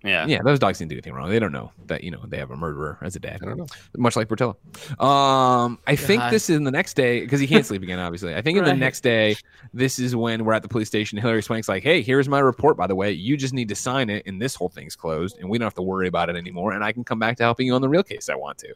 Yeah. Yeah, those dogs didn't do anything wrong. They don't know that you know they have a murderer as a dad. I don't know. Much like Portillo. Um, I think this is in the next day because he can't sleep again. Obviously, I think in the next day, this is when we're at the police station. Hilary Swank's like, "Hey, here's my report. By the way, you just need to sign it, and this whole thing's closed, and we don't have to worry about it anymore. And I can come back to helping you on the real case I want to."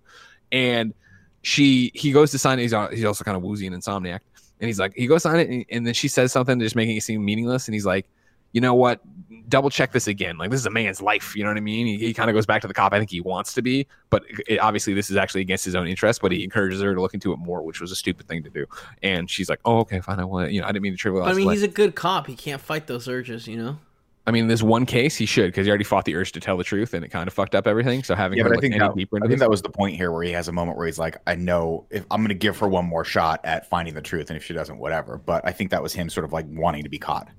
And she, he goes to sign it. He's, he's also kind of woozy and insomniac, and he's like, he goes sign it, and, and then she says something, just making it seem meaningless, and he's like, "You know what? double check this again. Like this is a man's life. You know what I mean? He, he kind of goes back to the cop. I think he wants to be, but it, obviously this is actually against his own interest. But he encourages her to look into it more, which was a stupid thing to do. And she's like, "Oh, okay, fine. I want. You know, I didn't mean to trivialize." But I mean, the he's a good cop. He can't fight those urges, you know. I mean, this one case he should because he already fought the urge to tell the truth, and it kind of fucked up everything. So having Yeah, her but I think that, deeper I think this, that was the point here where he has a moment where he's like, I know if I'm going to give her one more shot at finding the truth, and if she doesn't, whatever. But I think that was him sort of like wanting to be caught.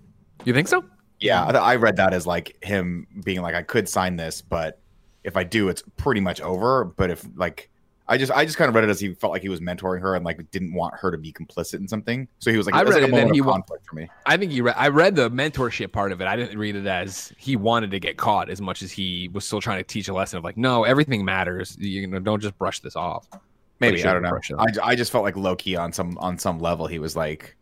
you think so? Yeah, I, I read that as like him being like, I could sign this, but if I do, it's pretty much over. But if like, I just I just kind of read it as he felt like he was mentoring her and like didn't want her to be complicit in something. So he was like, I read like it a that moment he wa- conflict for me. I think you read. I read the mentorship part of it. I didn't read it as he wanted to get caught as much as he was still trying to teach a lesson of like, no, everything matters. You know, don't just brush this off. Maybe I don't know. I, I just felt like low key on some on some level. He was like,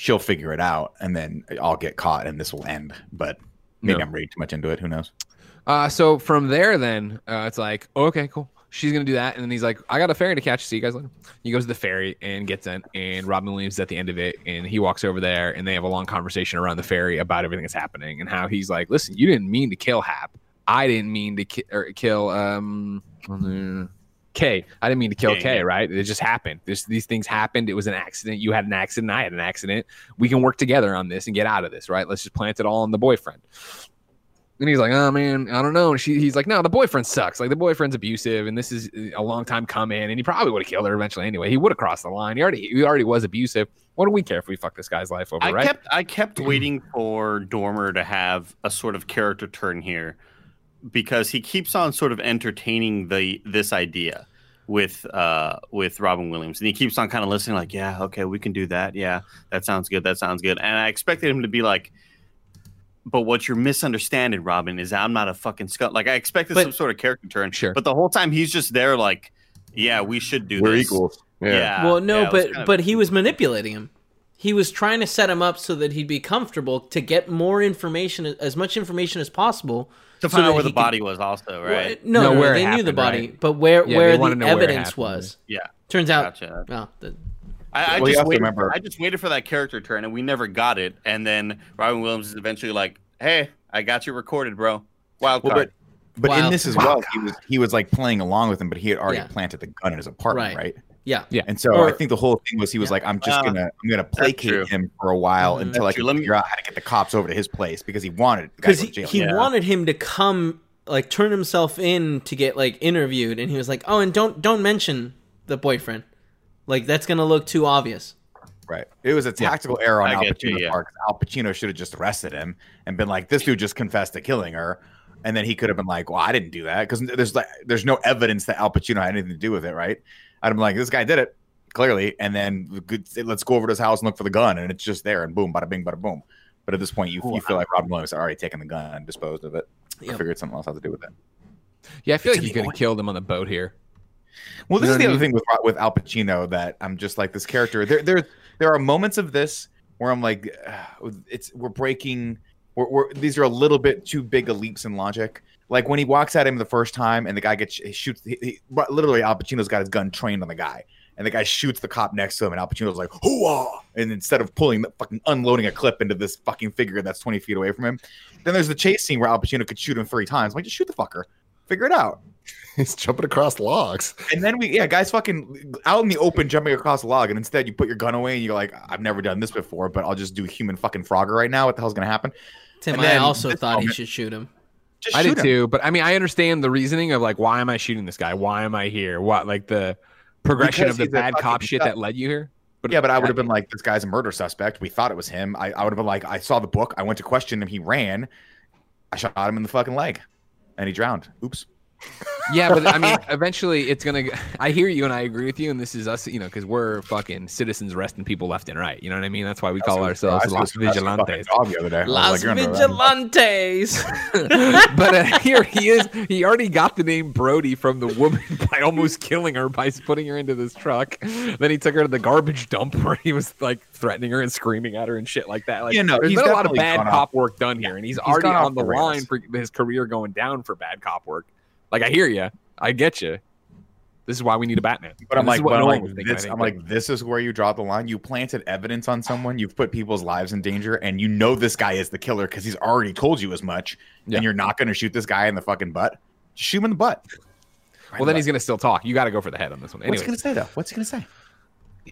she'll figure it out, and then I'll get caught, and this will end. But maybe No. I'm reading too much into it. Who knows? Uh, so from there, then uh, it's like, okay, cool. She's gonna do that, and then he's like, I got a ferry to catch. See you guys later. He goes to the ferry and gets in, and Robin Williams is at the end of it, and he walks over there, and they have a long conversation around the ferry about everything that's happening and how he's like, listen, you didn't mean to kill Hap. I didn't mean to ki- or kill um Kay. I didn't mean to kill Kay, Kay. yeah. Right? It just happened. This these things happened. It was an accident. You had an accident. I had an accident. We can work together on this and get out of this. Right? Let's just plant it all on the boyfriend. And he's like, oh man, I don't know. And she, he's like, no, the boyfriend sucks. Like the boyfriend's abusive, and this is a long time coming. And he probably would have killed her eventually anyway. He would have crossed the line. He already, he already was abusive. What do we care if we fuck this guy's life over, I right? kept I kept waiting for Dormer to have a sort of character turn here because he keeps on sort of entertaining the this idea with uh with Robin Williams and he keeps on kind of listening like yeah okay we can do that yeah that sounds good that sounds good and I expected him to be like but what you're misunderstanding Robin is I'm not a fucking scut like I expected But- some sort of character turn Sure. but the whole time he's just there like yeah we should do We're this equals. Yeah. yeah well, no, yeah, it was but of- but he was manipulating him. he was trying to set him up so that he'd be comfortable to get more information, as much information as possible. To so find that out where he the could- body was, also, Well, right? No, No, no, where it they knew the body, right? but where Yeah, where the know where evidence was. Yeah. Turns out, Gotcha. well, the, I, I Well, just waited. remember- I just waited for that character turn, and we never got it. And then Robin Williams is eventually like, "Hey, I got you recorded, bro. Wild Well, card." but but Wow. in this as well, he was he was like playing along with him, but he had already Yeah. planted the gun in his apartment, Right. right? Yeah, Yeah. And so Or- I think the whole thing was he was Yeah. like, I'm just Uh, gonna I'm gonna placate him for a while Mhm. until I can true. Let me- figure out how to get the cops over to his place because he wanted because he, go he. Yeah. wanted him to come like turn himself in to get like interviewed, and he was like, "Oh, and don't don't mention the boyfriend, like that's gonna look too obvious." Right. It was a tactical error on I Al get you, Pacino's yeah. part. 'cause Al Pacino should have just arrested him and been like, "This dude just confessed to killing her," and then he could have been like, "Well, I didn't do that," because there's like there's no evidence that Al Pacino had anything to do with it, right? I'd be like, "This guy did it clearly," and then let's go over to his house and look for the gun, and it's just there, and boom, bada bing, bada boom. But at this point, you, you feel like Robin Williams had already taken the gun and disposed of it. Yep. I figured something else had to do with it. Yeah, I feel It's like you could have killed him on the boat here. Well, this You is the what I other thing with with Al Pacino that I'm just like this character. There, there, there are moments of this where I'm like, "Ugh, it's we're breaking. We're, we're these are a little bit too big of leaps in logic. Like when he walks at him the first time and the guy gets he shoots. He, he, literally, Al Pacino's got his gun trained on the guy, and the guy shoots the cop next to him, and Al Pacino's like, "Hooah!" And instead of pulling, the fucking unloading a clip into this fucking figure that's 20 feet away from him, then there's the chase scene where Al Pacino could shoot him three times. I'm like, just shoot the fucker. Figure it out. He's jumping across logs. And then we, yeah, guys, fucking out in the open, jumping across a log, and instead you put your gun away and you're like, I've never done this before, but I'll just do human fucking Frogger right now. What the hell's gonna happen? Tim, And I also this thought he should shoot him. Just I did him. too, but I mean, I understand the reasoning of like, why am I shooting this guy? Why am I here? What like the progression Because of the bad cop shit that led you here? But Yeah, but I would have been like, this guy's a murder suspect. We thought it was him. I, I would have been like, I saw the book. I went to question him. He ran. I shot him in the fucking leg, and he drowned. Oops. Yeah, but I mean, eventually it's gonna. I hear you and I agree with you, and this is us, you know, because we're fucking citizens arresting people left and right. You know what I mean? That's why we call ourselves I Los was- I was a fucking Vigilantes. The other day. Las like, "You're under arrest." Vigilantes. but uh, here he is. He already got the name Brody from the woman by almost killing her by putting her into this truck. Then he took her to the garbage dump where he was like threatening her and screaming at her and shit like that. Like, Yeah, no, there's he's been a lot of bad cop off- work done here, and he's, he's already on the the line for his career going down for bad cop work. Like I hear you, I get you. This is why we need a Batman. But I'm like, but I'm like, thinking, this, I'm like, this is where you draw the line. You planted evidence on someone. You've put people's lives in danger, and you know this guy is the killer because he's already told you as much. Yeah. And you're not going to shoot this guy in the fucking butt. Just shoot him in the butt. well, then he's gonna still talk. You got to go for the head on this one. What's he going to say though? What's he going to say?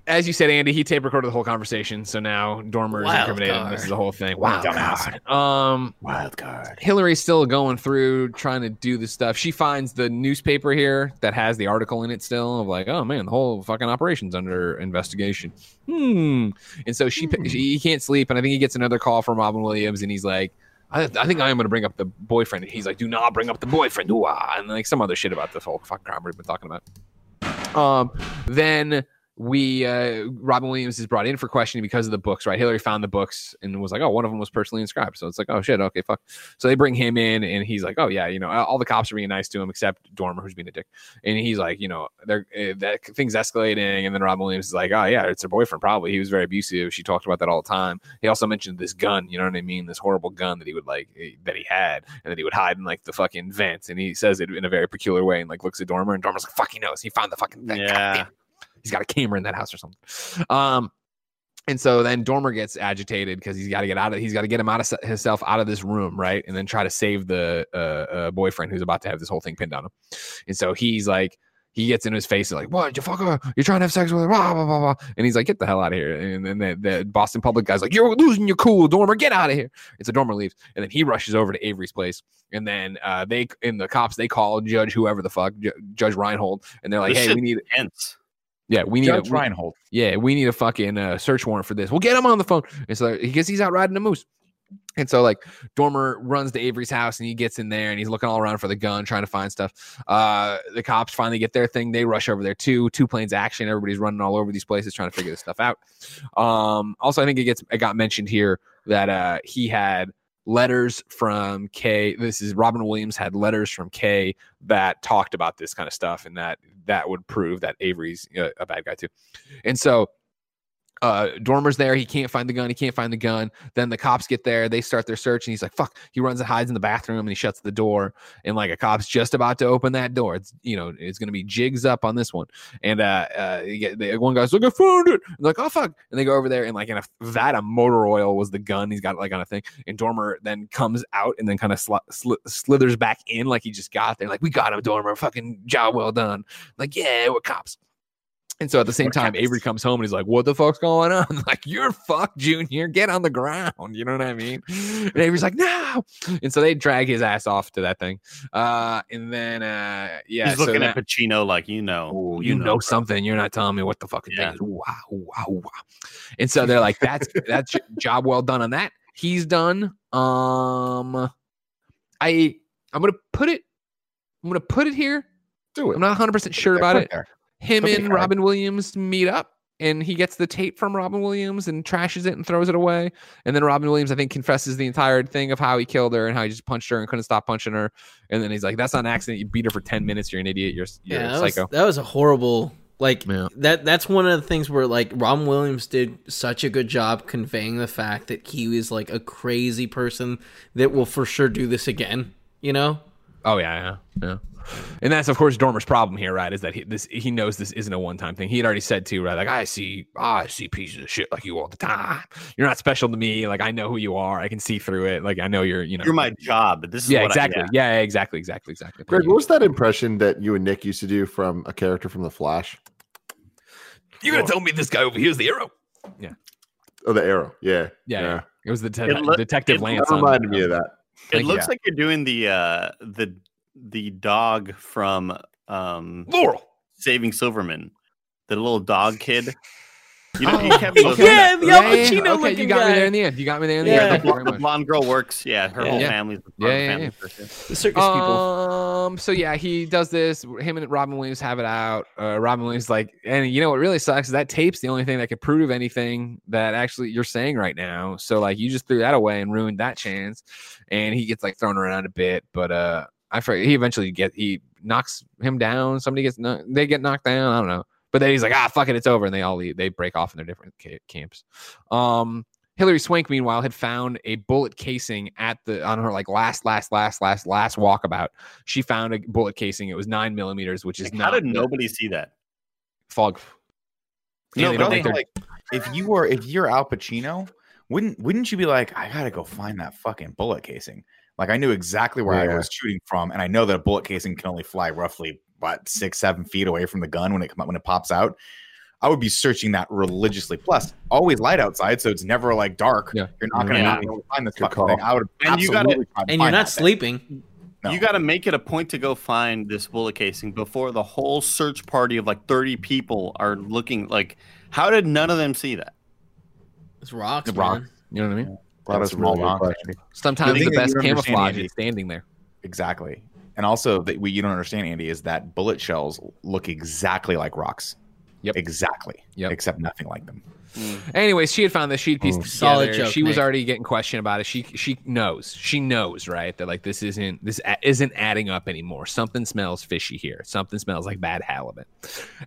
As you said, Andy, he tape recorded the whole conversation, so now Dormer is Wild incriminated. This is the whole thing. Wow, Dumbass. Um, Wild card. Hilary's still going through trying to do this stuff. She finds the newspaper here that has the article in it still of like, oh man, the whole fucking operation's under investigation. Hmm. And so she, Hmm. she he can't sleep, and I think he gets another call from Robin Williams, and he's like. I, I think I am going to bring up the boyfriend. And he's like, "Do not bring up the boyfriend." Ooh, ah, and like some other shit about this whole fucking crime we've been talking about. Um, then we uh Robin Williams is brought in for questioning because of the books, right? Hilary found the books and was like, "Oh, one of them was personally inscribed." So it's like, "Oh shit, okay, fuck." So they bring him in, and he's like, "Oh yeah, you know, all the cops are being nice to him except Dormer, who's being a dick." And he's like, "You know, they're uh, that things escalating." And then Robin Williams is like, "Oh yeah, it's her boyfriend. Probably he was very abusive. She talked about that all the time." He also mentioned this gun. You know what I mean? This horrible gun that he would like eh, that he had, and that he would hide in like the fucking vents. And he says it in a very peculiar way, and like looks at Dormer, and Dormer's like, "Fuck, he knows. He found the fucking thing. Yeah. He's got a camera in that house or something." Um, and so then Dormer gets agitated because he's got to get out of he's got to get him out of himself out of this room, right? And then try to save the uh, uh, boyfriend who's about to have this whole thing pinned on him. And so he's like, he gets in his face like, "What, you fucker? You're trying to have sex with her?" Blah, blah, blah, blah. And he's like, "Get the hell out of here!" And then the, the Boston public guy's like, "You're losing your cool, Dormer. Get out of here!" And so Dormer leaves, and then he rushes over to Avery's place, and then uh, they and the cops they call Judge whoever the fuck Ju- Judge Reinhold, and they're like, This "Hey, we need Hence. Yeah, we need Judge a, we- Reinhold. yeah, we need a fucking uh, search warrant for this. We'll get him on the phone. And so he because he's out riding a moose. And so like Dormer runs to Avery's house and he gets in there and he's looking all around for the gun, trying to find stuff. Uh the cops finally get their thing. They rush over there too. Two planes action. Everybody's running all over these places trying to figure this stuff out. Um also I think it gets it got mentioned here that uh he had letters from Kay. This is Robin Williams had letters from Kay that talked about this kind of stuff and that that would prove that Avery's uh, a bad guy too. And so uh Dormer's there. He can't find the gun. He can't find the gun. Then the cops get there. They start their search, and he's like, "Fuck!" He runs and hides in the bathroom, and he shuts the door. And like a cop's just about to open that door. It's you know it's gonna be jigs up on this one. And uh, uh get, one guy's like, "I found it." And like, "Oh fuck!" And they go over there, and like in a vat of motor oil was the gun. He's got like on a thing. And Dormer then comes out and then kind of sl- sl- slithers back in like he just got there. Like we got him, Dormer. Fucking job well done. Like yeah, we're cops. And so at the same time, Avery comes home and he's like, "What the fuck's going on?" like, "You're fucked, Junior. Get on the ground." You know what I mean? And Avery's like, "No." And so they drag his ass off to that thing. Uh, and then uh, yeah, He's so looking that- at Pacino like you know, Ooh, you, know, something. You're not telling me what the fucking Yeah. thing is. Wow, wow, wow. And so they're like, "That's that's job well done on that." He's done. Um, I I'm gonna put it. I'm gonna put it here. Do it. I'm not 100 percent sure about it there. Him Okay, and fine. Robin Williams meet up and he gets the tape from Robin Williams and trashes it and throws it away. And then Robin Williams, I think, confesses the entire thing of how he killed her and how he just punched her and couldn't stop punching her. And then he's like, That's not an accident. You beat her for 10 minutes. You're an idiot. You're, you're Yeah, a that was, psycho. that was a horrible. Like Yeah. that. That's one of the things where like Robin Williams did such a good job conveying the fact that he was like a crazy person that will for sure do this again. You know? Oh, yeah. Yeah. Yeah. And that's of course Dormer's problem here, right? Is that he this he knows this isn't a one time thing. He had already said too, right? Like I see, I see pieces of shit like you all the time. You're not special to me. Like I know who you are. I can see through it. Like I know you're, you know, You're my job. But This is yeah, what exactly. I, yeah. yeah, exactly, exactly, exactly. Greg, what was that impression that you and Nick used to do from a character from The Flash? You're gonna tell me this guy over here is the arrow? Yeah. Oh, the arrow. Yeah. Yeah, It was the te- It loo- detective it Lance. That on- reminded me of that. It looks like you're doing the uh the the dog from um Laurel. Saving Silverman, the little dog kid. You Oh, know, you kept those- Yeah, the Al Pacino Okay, you got me there in the end. You got me there in the Yeah. end. the, Thank you very blonde, the blonde girl works. Yeah, her whole Yeah. family's part Yeah, the yeah, family yeah. The circus people. Um. So yeah, he does this. Him and Robin Williams have it out. Uh, Robin Williams like, and you know what really sucks is that tape's the only thing that could prove anything that actually you're saying right now. So like, you just threw that away and ruined that chance. And he gets like thrown around a bit, but uh, I forget. He eventually get he knocks him down. Somebody gets kno- they get knocked down. I don't know. But then he's like, ah, fuck it, it's over, and they all leave. They break off in their different ca- camps. Um. Hilary Swank, meanwhile, had found a bullet casing at the on her like last, last, last, last, last walkabout. She found a bullet casing. It was nine millimeters, which is Like, not how did the nobody see that? fog. Yeah, No, they don't think think, they're- like if you were if you're Al Pacino, wouldn't wouldn't you be like, I gotta go find that fucking bullet casing? Like I knew exactly where I was shooting from, and I know that a bullet casing can only fly roughly what six, seven feet away from the gun when it come out when it pops out. I would be searching that religiously. Plus, always light outside, so it's never like dark. Yeah. You're not gonna Yeah. not be able to find this Good fucking call. thing. I would And you gotta- absolutely try to and you're not that thing. sleeping. No. You got to make it a point to go find this bullet casing before the whole search party of like 30 people are looking. Like, how did none of them see that? It's rocks, The rock. man. You know what I mean? A lot That's of a small really rocks. question. Sometimes The the, best you don't understand, camouflage is standing there. Exactly. And also that we you don't understand, Andy, is that bullet shells look exactly like rocks. Yep. Exactly. Yep. Except nothing like them. Anyways, she had found this. She'd pieced Mm. Solid together. joke, she was already getting questioned about it. She she knows. She knows, right? That like this isn't this a- isn't adding up anymore. Something smells fishy here. Something smells like bad halibut.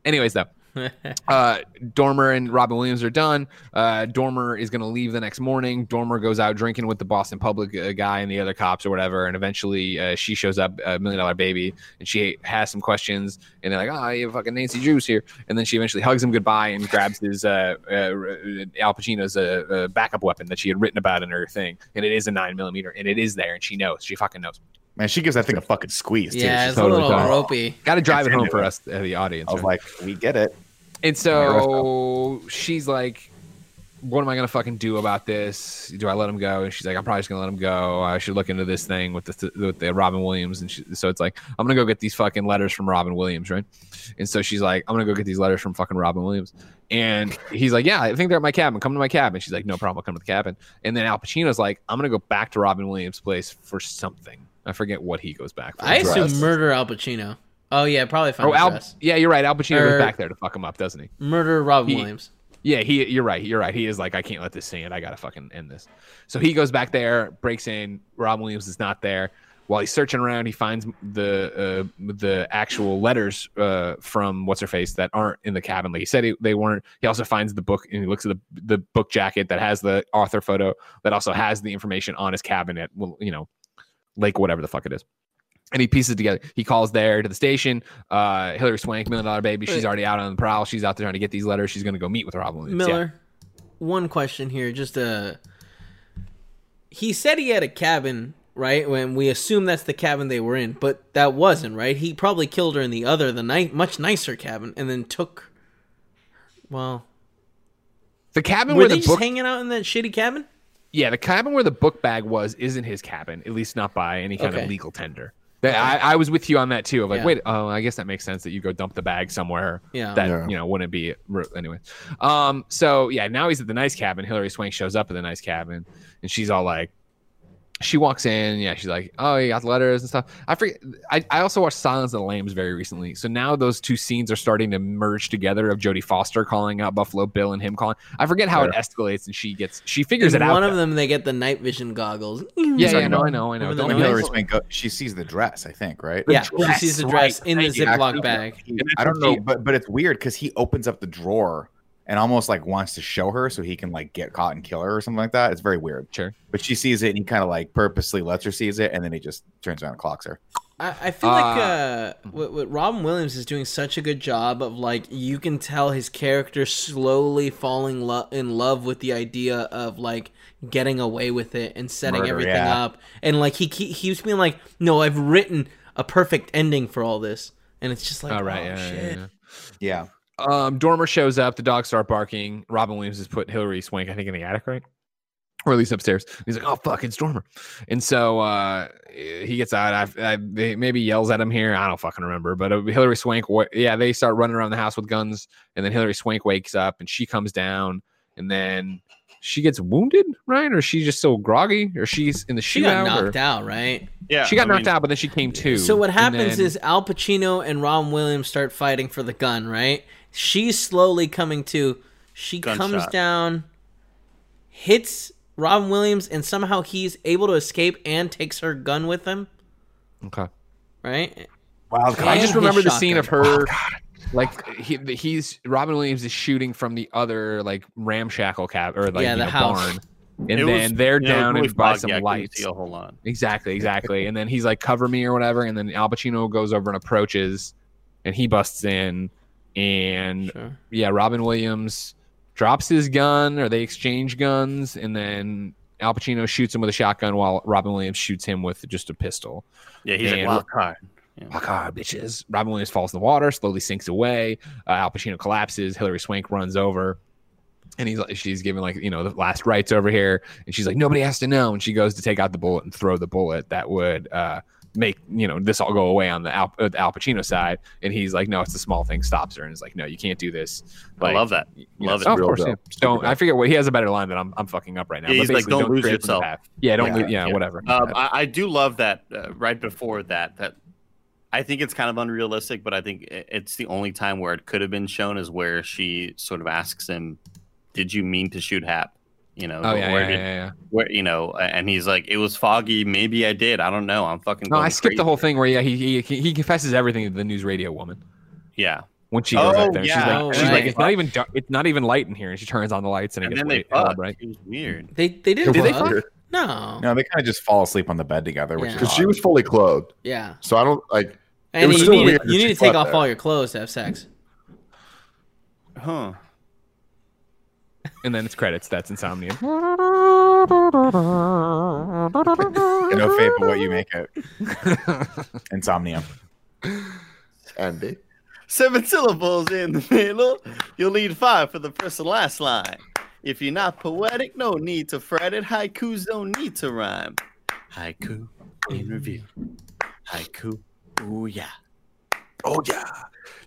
Anyways, though, uh, Dormer and Robin Williams are done. Uh, Dormer is going to leave the next morning. Dormer goes out drinking with the Boston Public uh, guy and the other cops or whatever. And eventually uh, she shows up, a million dollar baby, and she has some questions. And they're like, oh, you have fucking Nancy Drews here. And then she eventually hugs him goodbye and grabs his uh, uh, Al Pacino's backup weapon that she had written about in her thing. And it is a nine millimeter, and it is there. And she knows. She fucking knows. Man, she gives that thing a fucking squeeze too. yeah, She's it's totally a little fine. ropey. Got to drive it home for it. us, uh, the audience. I was right? like, we get it. And so she's like, what am I gonna fucking do about this? Do I let him go? And she's like, I'm probably just gonna let him go. I should look into this thing with the with the Robin Williams. And she, so it's like, I'm gonna go get these fucking letters from Robin Williams, right? And so she's like, I'm gonna go get these letters from fucking Robin Williams. And he's like, Yeah, I think they're at my cabin. Come to my cabin. She's like, No problem. I'll come to the cabin. And then Al Pacino's like, I'm gonna go back to Robin Williams' place for something. I forget what he goes back for. I assume Dress. murder Al Pacino. Oh yeah, probably find Oh, Al, dress. yeah, you're right. Al Pacino Or- goes back there to fuck him up, doesn't he? Murder Robin He- Williams. Yeah, he. You're right. You're right. He is like, I can't let this stand. I gotta fucking end this. So he goes back there, breaks in. Rob Williams is not there. while he's searching around, he finds the uh, the actual letters uh, from what's her face that aren't in the cabin. Like he said, he, they weren't. He also finds the book and he looks at the the book jacket that has the author photo that also has the information on his cabinet. Well, you know, Lake whatever the fuck it is. And he pieces it together. He calls there to the station. Uh, Hilary Swank, Million Dollar Baby. She's already out on the prowl. She's out there trying to get these letters. She's going to go meet with Robin Williams. Yeah. Miller, one question here. Just uh he said he had a cabin, right? When we assume that's the cabin they were in, but that wasn't, right? He probably killed her in the other, the ni- much nicer cabin, and then took. Well, The cabin were where they the just book hanging out in that shitty cabin? Yeah, the cabin where the book bag was isn't his cabin, at least not by any kind Okay. of legal tender. That- I, I was with you on that too. Of like, Yeah. wait, oh, I guess that makes sense that you go dump the bag somewhere. Yeah. that Yeah. you know wouldn't be anyway. Um, so yeah, now he's at the nice cabin. Hilary Swank shows up at the nice cabin, and she's all like, she walks in. Yeah, she's like, oh, you got the letters and stuff. I forget. I, I also watched Silence of the Lambs very recently, so now those two scenes are starting to merge together. Of Jodie Foster calling out Buffalo Bill and him calling. I forget how it escalates, and she gets she figures In it out. one of though. them, they get the night vision goggles. Yeah, yeah, no, I know, I know. Remember the Don't When noise? Hilary Swank go, she sees the dress, I think, right? Yeah, she sees the right. dress in the Ziploc bag. he- I don't know, but but it's weird because he opens up the drawer and almost like wants to show her so he can like get caught and kill her or something like that. It's very weird. Sure. But she sees it and he kind of like purposely lets her sees it and then he just turns around and clocks her. I, I feel like Uh, uh, what, what Robin Williams is doing such a good job of like you can tell his character slowly falling lo- in love with the idea of like getting away with it and setting Murder, everything yeah. up, and like he he he keeps being like, no, I've written a perfect ending for all this, and it's just like, All right, oh, yeah, yeah, yeah. Yeah. Um, Dormer shows up. The dogs start barking. Robin Williams has put Hilary Swank, I think, in the attic, right? Or at least upstairs. He's like, "Oh fuck, it's Dormer," and so uh, he gets out. I, I they maybe yells at him here. I don't fucking remember. But uh, Hilary Swank, wa- yeah, they start running around the house with guns, and then Hilary Swank wakes up and she comes down, and then she gets wounded, right? Or she's just so groggy, or she's in the shootout. She got shootout, or- knocked out, right? Yeah, She got I knocked mean, out, but then she came to. So what happens then- is Al Pacino and Robin Williams start fighting for the gun, right? She's slowly coming to. She comes down, hits Robin Williams, and somehow he's able to escape and takes her gun with him, okay. right? Wild I just remember the scene of shotgun. her, like he, he's Robin Williams is shooting from the other like ramshackle cab or like Yeah, the know, house. barn, and it then was, they're down really and by foggy, some I couldn't lights. See a whole lot. Exactly, exactly. and then he's like, "Cover me" or whatever, and then Al Pacino goes over and approaches, and he busts in, and Sure. yeah, Robin Williams drops his gun, or they exchange guns, and then Al Pacino shoots him with a shotgun while Robin Williams shoots him with just a pistol. Yeah, he's And- like wild card. Fuck ah, bitches. Robin Williams falls in the water, slowly sinks away. Uh, Al Pacino collapses. Hilary Swank runs over, and he's like, she's giving like you know the last rites over here, and she's like, nobody has to know. And she goes to take out the bullet and throw the bullet that would uh, make you know this all go away on the Al, uh, the Al Pacino side, and he's like, no, it's the small thing. Stops her and is like, no, you can't do this. I love that. Love know, it. Oh, of course, yeah. Don't. I dope. forget what he has a better line that I'm I'm fucking up right now. Yeah, but he's like, basically, "Don't lose stray from the yourself." Yeah, don't. Yeah, lo- yeah, yeah. whatever. Um, I, I do love that. Uh, right before that, that I think it's kind of unrealistic, but I think it's the only time where it could have been shown is where she sort of asks him, "Did you mean to shoot Hap?" You know, oh yeah, where yeah, did- yeah, yeah. where you know, and he's like, "It was foggy. Maybe I did. I don't know. I'm fucking." No, going I skipped the whole thing where yeah, he he he confesses everything to the news radio woman Yeah, when she goes Oh, up there. yeah. She's like, Oh, she's right. like, it's not even dark, it's not even light in here, and she turns on the lights and it and gets then they way- hella fucked. bright. It was weird. They they didn't. Did they fuck. fuck? No. No, they kind of just fall asleep on the bed together, which Yeah. because she was fully clothed. Yeah. So I don't like. And was you still need weird to, you need to take off there. all your clothes to have sex. Huh? And then it's credits. That's insomnia. Yeah, no fate but what you make it. Insomnia. Andy. Seven syllables in the middle. You'll need five for the first and last line. If you're not poetic, no need to fret it. Haikus don't need to rhyme. Haiku in review. Haiku. Ooh yeah. Oh yeah.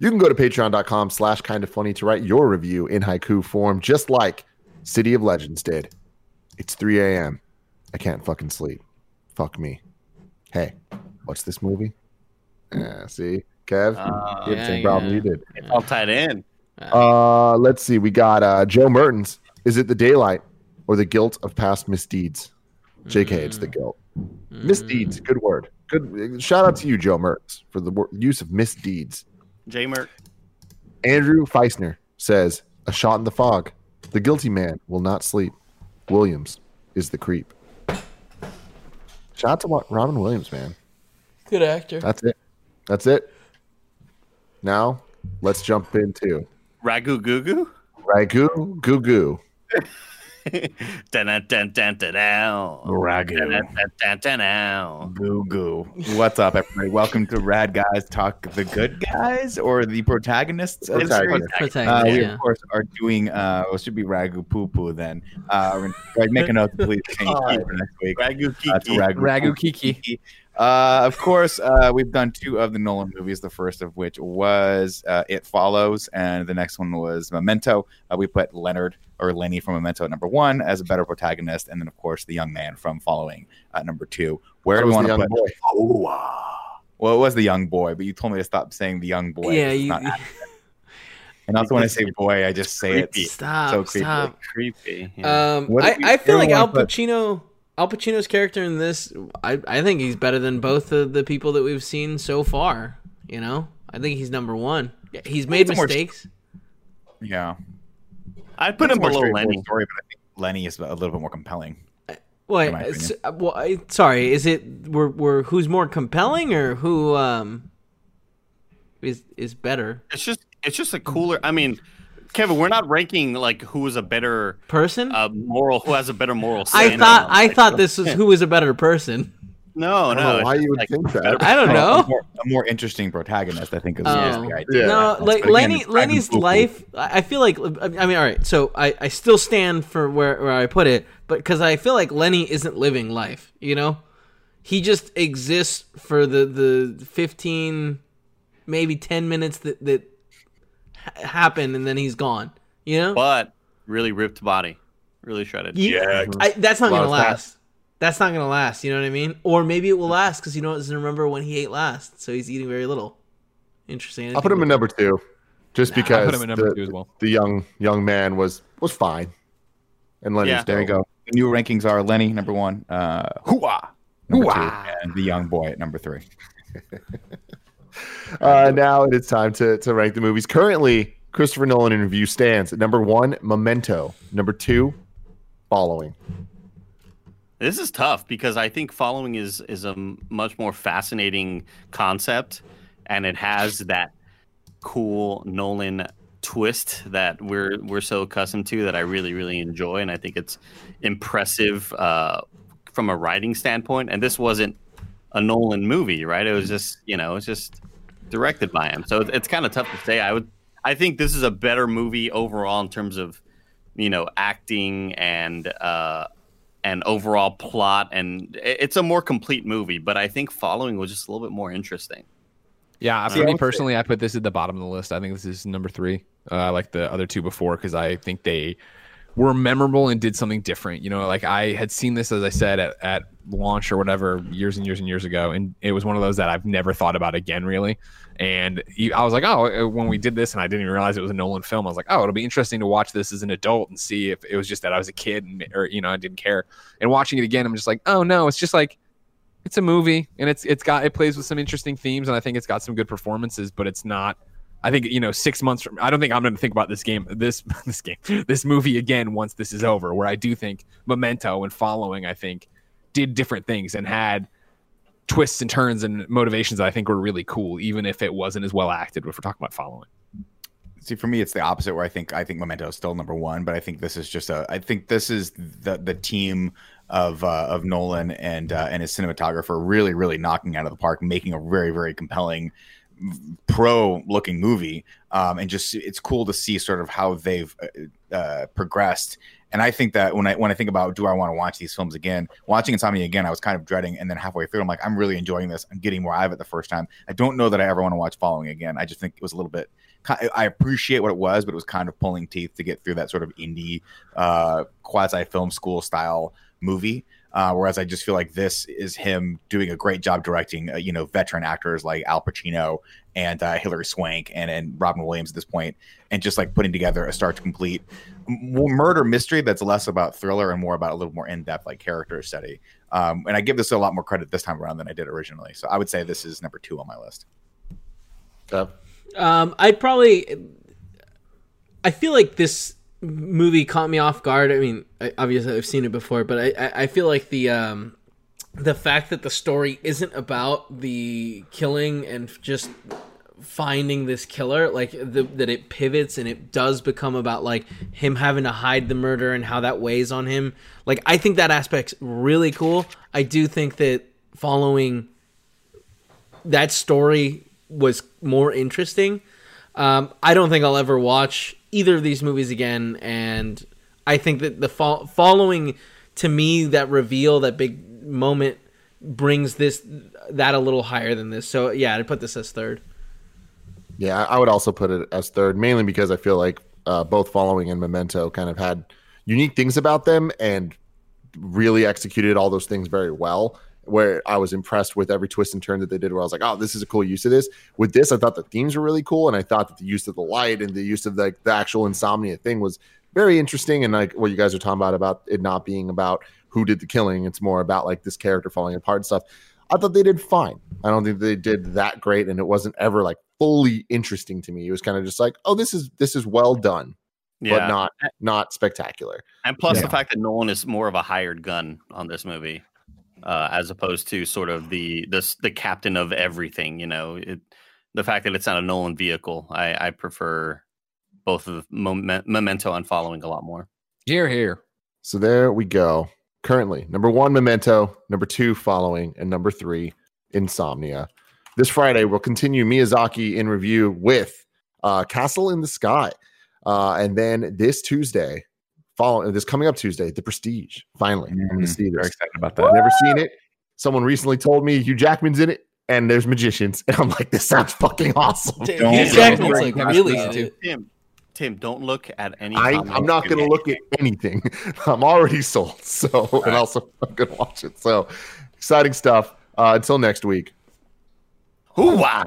You can go to patreon.com slash kind of funny to write your review in haiku form, just like City of Legends did. It's 3 a.m. I can't fucking sleep. Fuck me. Hey, what's this movie? Yeah, see? Kev, Uh, you had the same yeah, problem yeah. you did. it's all tied in. Uh, let's see. We got uh, Joe Mertens. Is it the daylight or the guilt of past misdeeds? JK, it's the guilt. Misdeeds. Good word. Good shout out to you, Joe Mertz, for the wor- use of misdeeds. J Merck. Andrew Feisner says, "A shot in the fog. The guilty man will not sleep. Williams is the creep." Shout out to Wa- Robin Williams, man. Good actor. That's it. That's it. Now let's jump into Ragu Goo Goo. Ragu Goo Goo. Ragu. Goo goo. What's up, everybody? Welcome to Rad Guys Talk the Good Guys or the protagonists of the series. Protagonist. Uh, Protagonist, we yeah. of course are doing. Uh, well, it should be Ragu Poo Poo then. Uh, right, make a note to please change key for next week. Ragu Uh, to Kiki. Ragu, Ragu Poo Kiki. Uh, of course, uh, we've done two of the Nolan movies. The first of which was uh, It Follows, and the next one was Memento. Uh, we put Leonard or Lenny from Memento at number one as a better protagonist, and then of course the young man from Following at number two. Where do we want to put? boy. Oh, ah. Well, it was the young boy, but you told me to stop saying the young boy. yeah, you, not- and also when I say boy, I just say it. Stop, so creepy. stop. Creepy. yeah. Um, I, I feel like everyone Al put- Pacino, Al Pacino's character in this, I, I think he's better than both of the people that we've seen so far. You know, I think he's number one. He's made it's a more- mistakes. Yeah, I'd put It's him below Lenny. Story, but I think Lenny is a little bit more compelling. Well, in my well, I, sorry. Is it we're, we're who's more compelling or who um is is better It's just it's just a cooler. I mean, Kevin, we're not ranking like who is a better person? uh, moral, who has a better moral. I thought I Like, thought this was who is a better person. no, I no. know why you would like think that. I don't A know. more, a more interesting protagonist, I think, is, Oh. is the idea. Yeah. No, But like again, Lenny, Lenny's Poo Poo. life. I I feel like I mean, all right. So I, I still stand for where, where I put it, but because I feel like Lenny isn't living life. You know, he just exists for the the fifteen, maybe ten minutes that that ha- happen, and then he's gone. You know, but really ripped body, really shredded. You- I, that's not gonna of fat. last. That's not gonna last. You know what I mean? Or maybe it will last because he doesn't remember when he ate last, so he's eating very little. Interesting. I'll put him in number two, just because I put him in number the, two as well. the young young man was was fine, and Lenny's Yeah. There you go. The new rankings are Lenny number one, uh, Hooah, number Hooah. two, and the young boy at number three. Uh, now it is time to, to rank the movies. Currently, Christopher Nolan in review stands at number one, Memento. Number two, Following. This is tough because I think following is is a much more fascinating concept, and it has that cool Nolan twist that we're we're so accustomed to that I really really enjoy, and I think it's impressive uh, from a writing standpoint. And this wasn't a Nolan movie, right? It was just you know it's just directed by him, so it's, it's kind of tough to say. I would I think this is a better movie overall in terms of you know acting and uh, and overall plot, and it's a more complete movie. But I think following was just a little bit more interesting. Yeah, for I me would say- personally, I put this at the bottom of the list. I think this is number three. Uh, I like the other two before because I think they were memorable and did something different. You know, like I had seen this, as I said, at, at launch or whatever years and years and years ago, and it was one of those that I've never thought about again, really. And I was like, oh, uh, when we did this, and I didn't even realize it was a Nolan film. I was like, oh, it'll be interesting to watch this as an adult and see if it was just that I was a kid and or you know I didn't care. And watching it again, I'm just like, oh no, it's just like it's a movie and it's it's got it plays with some interesting themes and I think it's got some good performances, but it's not. I think you know six months from I don't think I'm going to think about this game this this game this movie again once this is over. Where I do think Memento and Following I think did different things and had twists and turns and motivations that I think were really cool, even if it wasn't as well acted. If we're talking about Following, See, for me, it's the opposite. Where I think I think Memento is still number one, but I think this is just a. I think this is the the team of uh, of Nolan and uh, and his cinematographer really really knocking out of the park, making a very very compelling pro looking movie um, and just it's cool to see sort of how they've uh, uh, progressed. And i think that when i when i think about do i want to watch these films again? Watching insomnia again i was kind of dreading and then halfway through i'm like i'm really enjoying this. I'm getting more out of it the first time. I don't know that i ever want to watch following again. I just think it was a little bit i appreciate what it was but it was kind of pulling teeth to get through that sort of indie uh, quasi film school style movie uh, whereas I just feel like this is him doing a great job directing, uh, you know, veteran actors like Al Pacino and uh, Hilary Swank and and Robin Williams at this point, and just like putting together a start to complete m- murder mystery that's less about thriller and more about a little more in depth like character study. Um, and I give this a lot more credit this time around than I did originally. So I would say this is number two on my list. Uh, Um, I'd probably. I feel like this movie caught me off guard. I mean, I, obviously I've seen it before, but I, I, feel like the um, the fact that the story isn't about the killing and just finding this killer, like the, that it pivots and it does become about like him having to hide the murder and how that weighs on him. Like I think that aspect's really cool. I do think that following that story was more interesting. Um, I don't think I'll ever watch either of these movies again, and I think that the fo- following to me that reveal, that big moment, brings this that a little higher than this. So yeah, I'd put this as third. Yeah, I would also put it as third, mainly because I feel like uh, both Following and Memento kind of had unique things about them and really executed all those things very well. Where I was impressed with every twist and turn that they did, where I was like, "Oh, this is a cool use of this." With this, I thought the themes were really cool, and I thought that the use of the light and the use of the, the actual insomnia thing was very interesting. And like what you guys are talking about about it not being about who did the killing, it's more about like this character falling apart and stuff. I thought they did fine. I don't think they did that great, and it wasn't ever like fully interesting to me. It was kind of just like, oh, this is this is well done, Yeah. but not not spectacular. And plus Yeah. the fact that Nolan is more of a hired gun on this movie, uh, as opposed to sort of the the the captain of everything. You know, it, the fact that it's not a Nolan vehicle, I, I prefer both of Mom- Memento and Following a lot more. Here, here. So there we go. Currently, number one, Memento. Number two, Following, and number three, Insomnia. This Friday, we'll continue Miyazaki in review with uh, Castle in the Sky, uh, and then this Tuesday, following this coming up Tuesday, The Prestige. Finally, I'm going to see Very excited about I've that. never seen it. Someone recently told me Hugh Jackman's in it, and there's magicians, and I'm like, this sounds fucking awesome. Hugh Don't Jackman's like really into. Tim, Tim, don't look at any. I, I'm not going to look at anything. I'm already sold. So, and also I'm going to watch it. So, exciting stuff. Uh, until next week. Hoo-wah!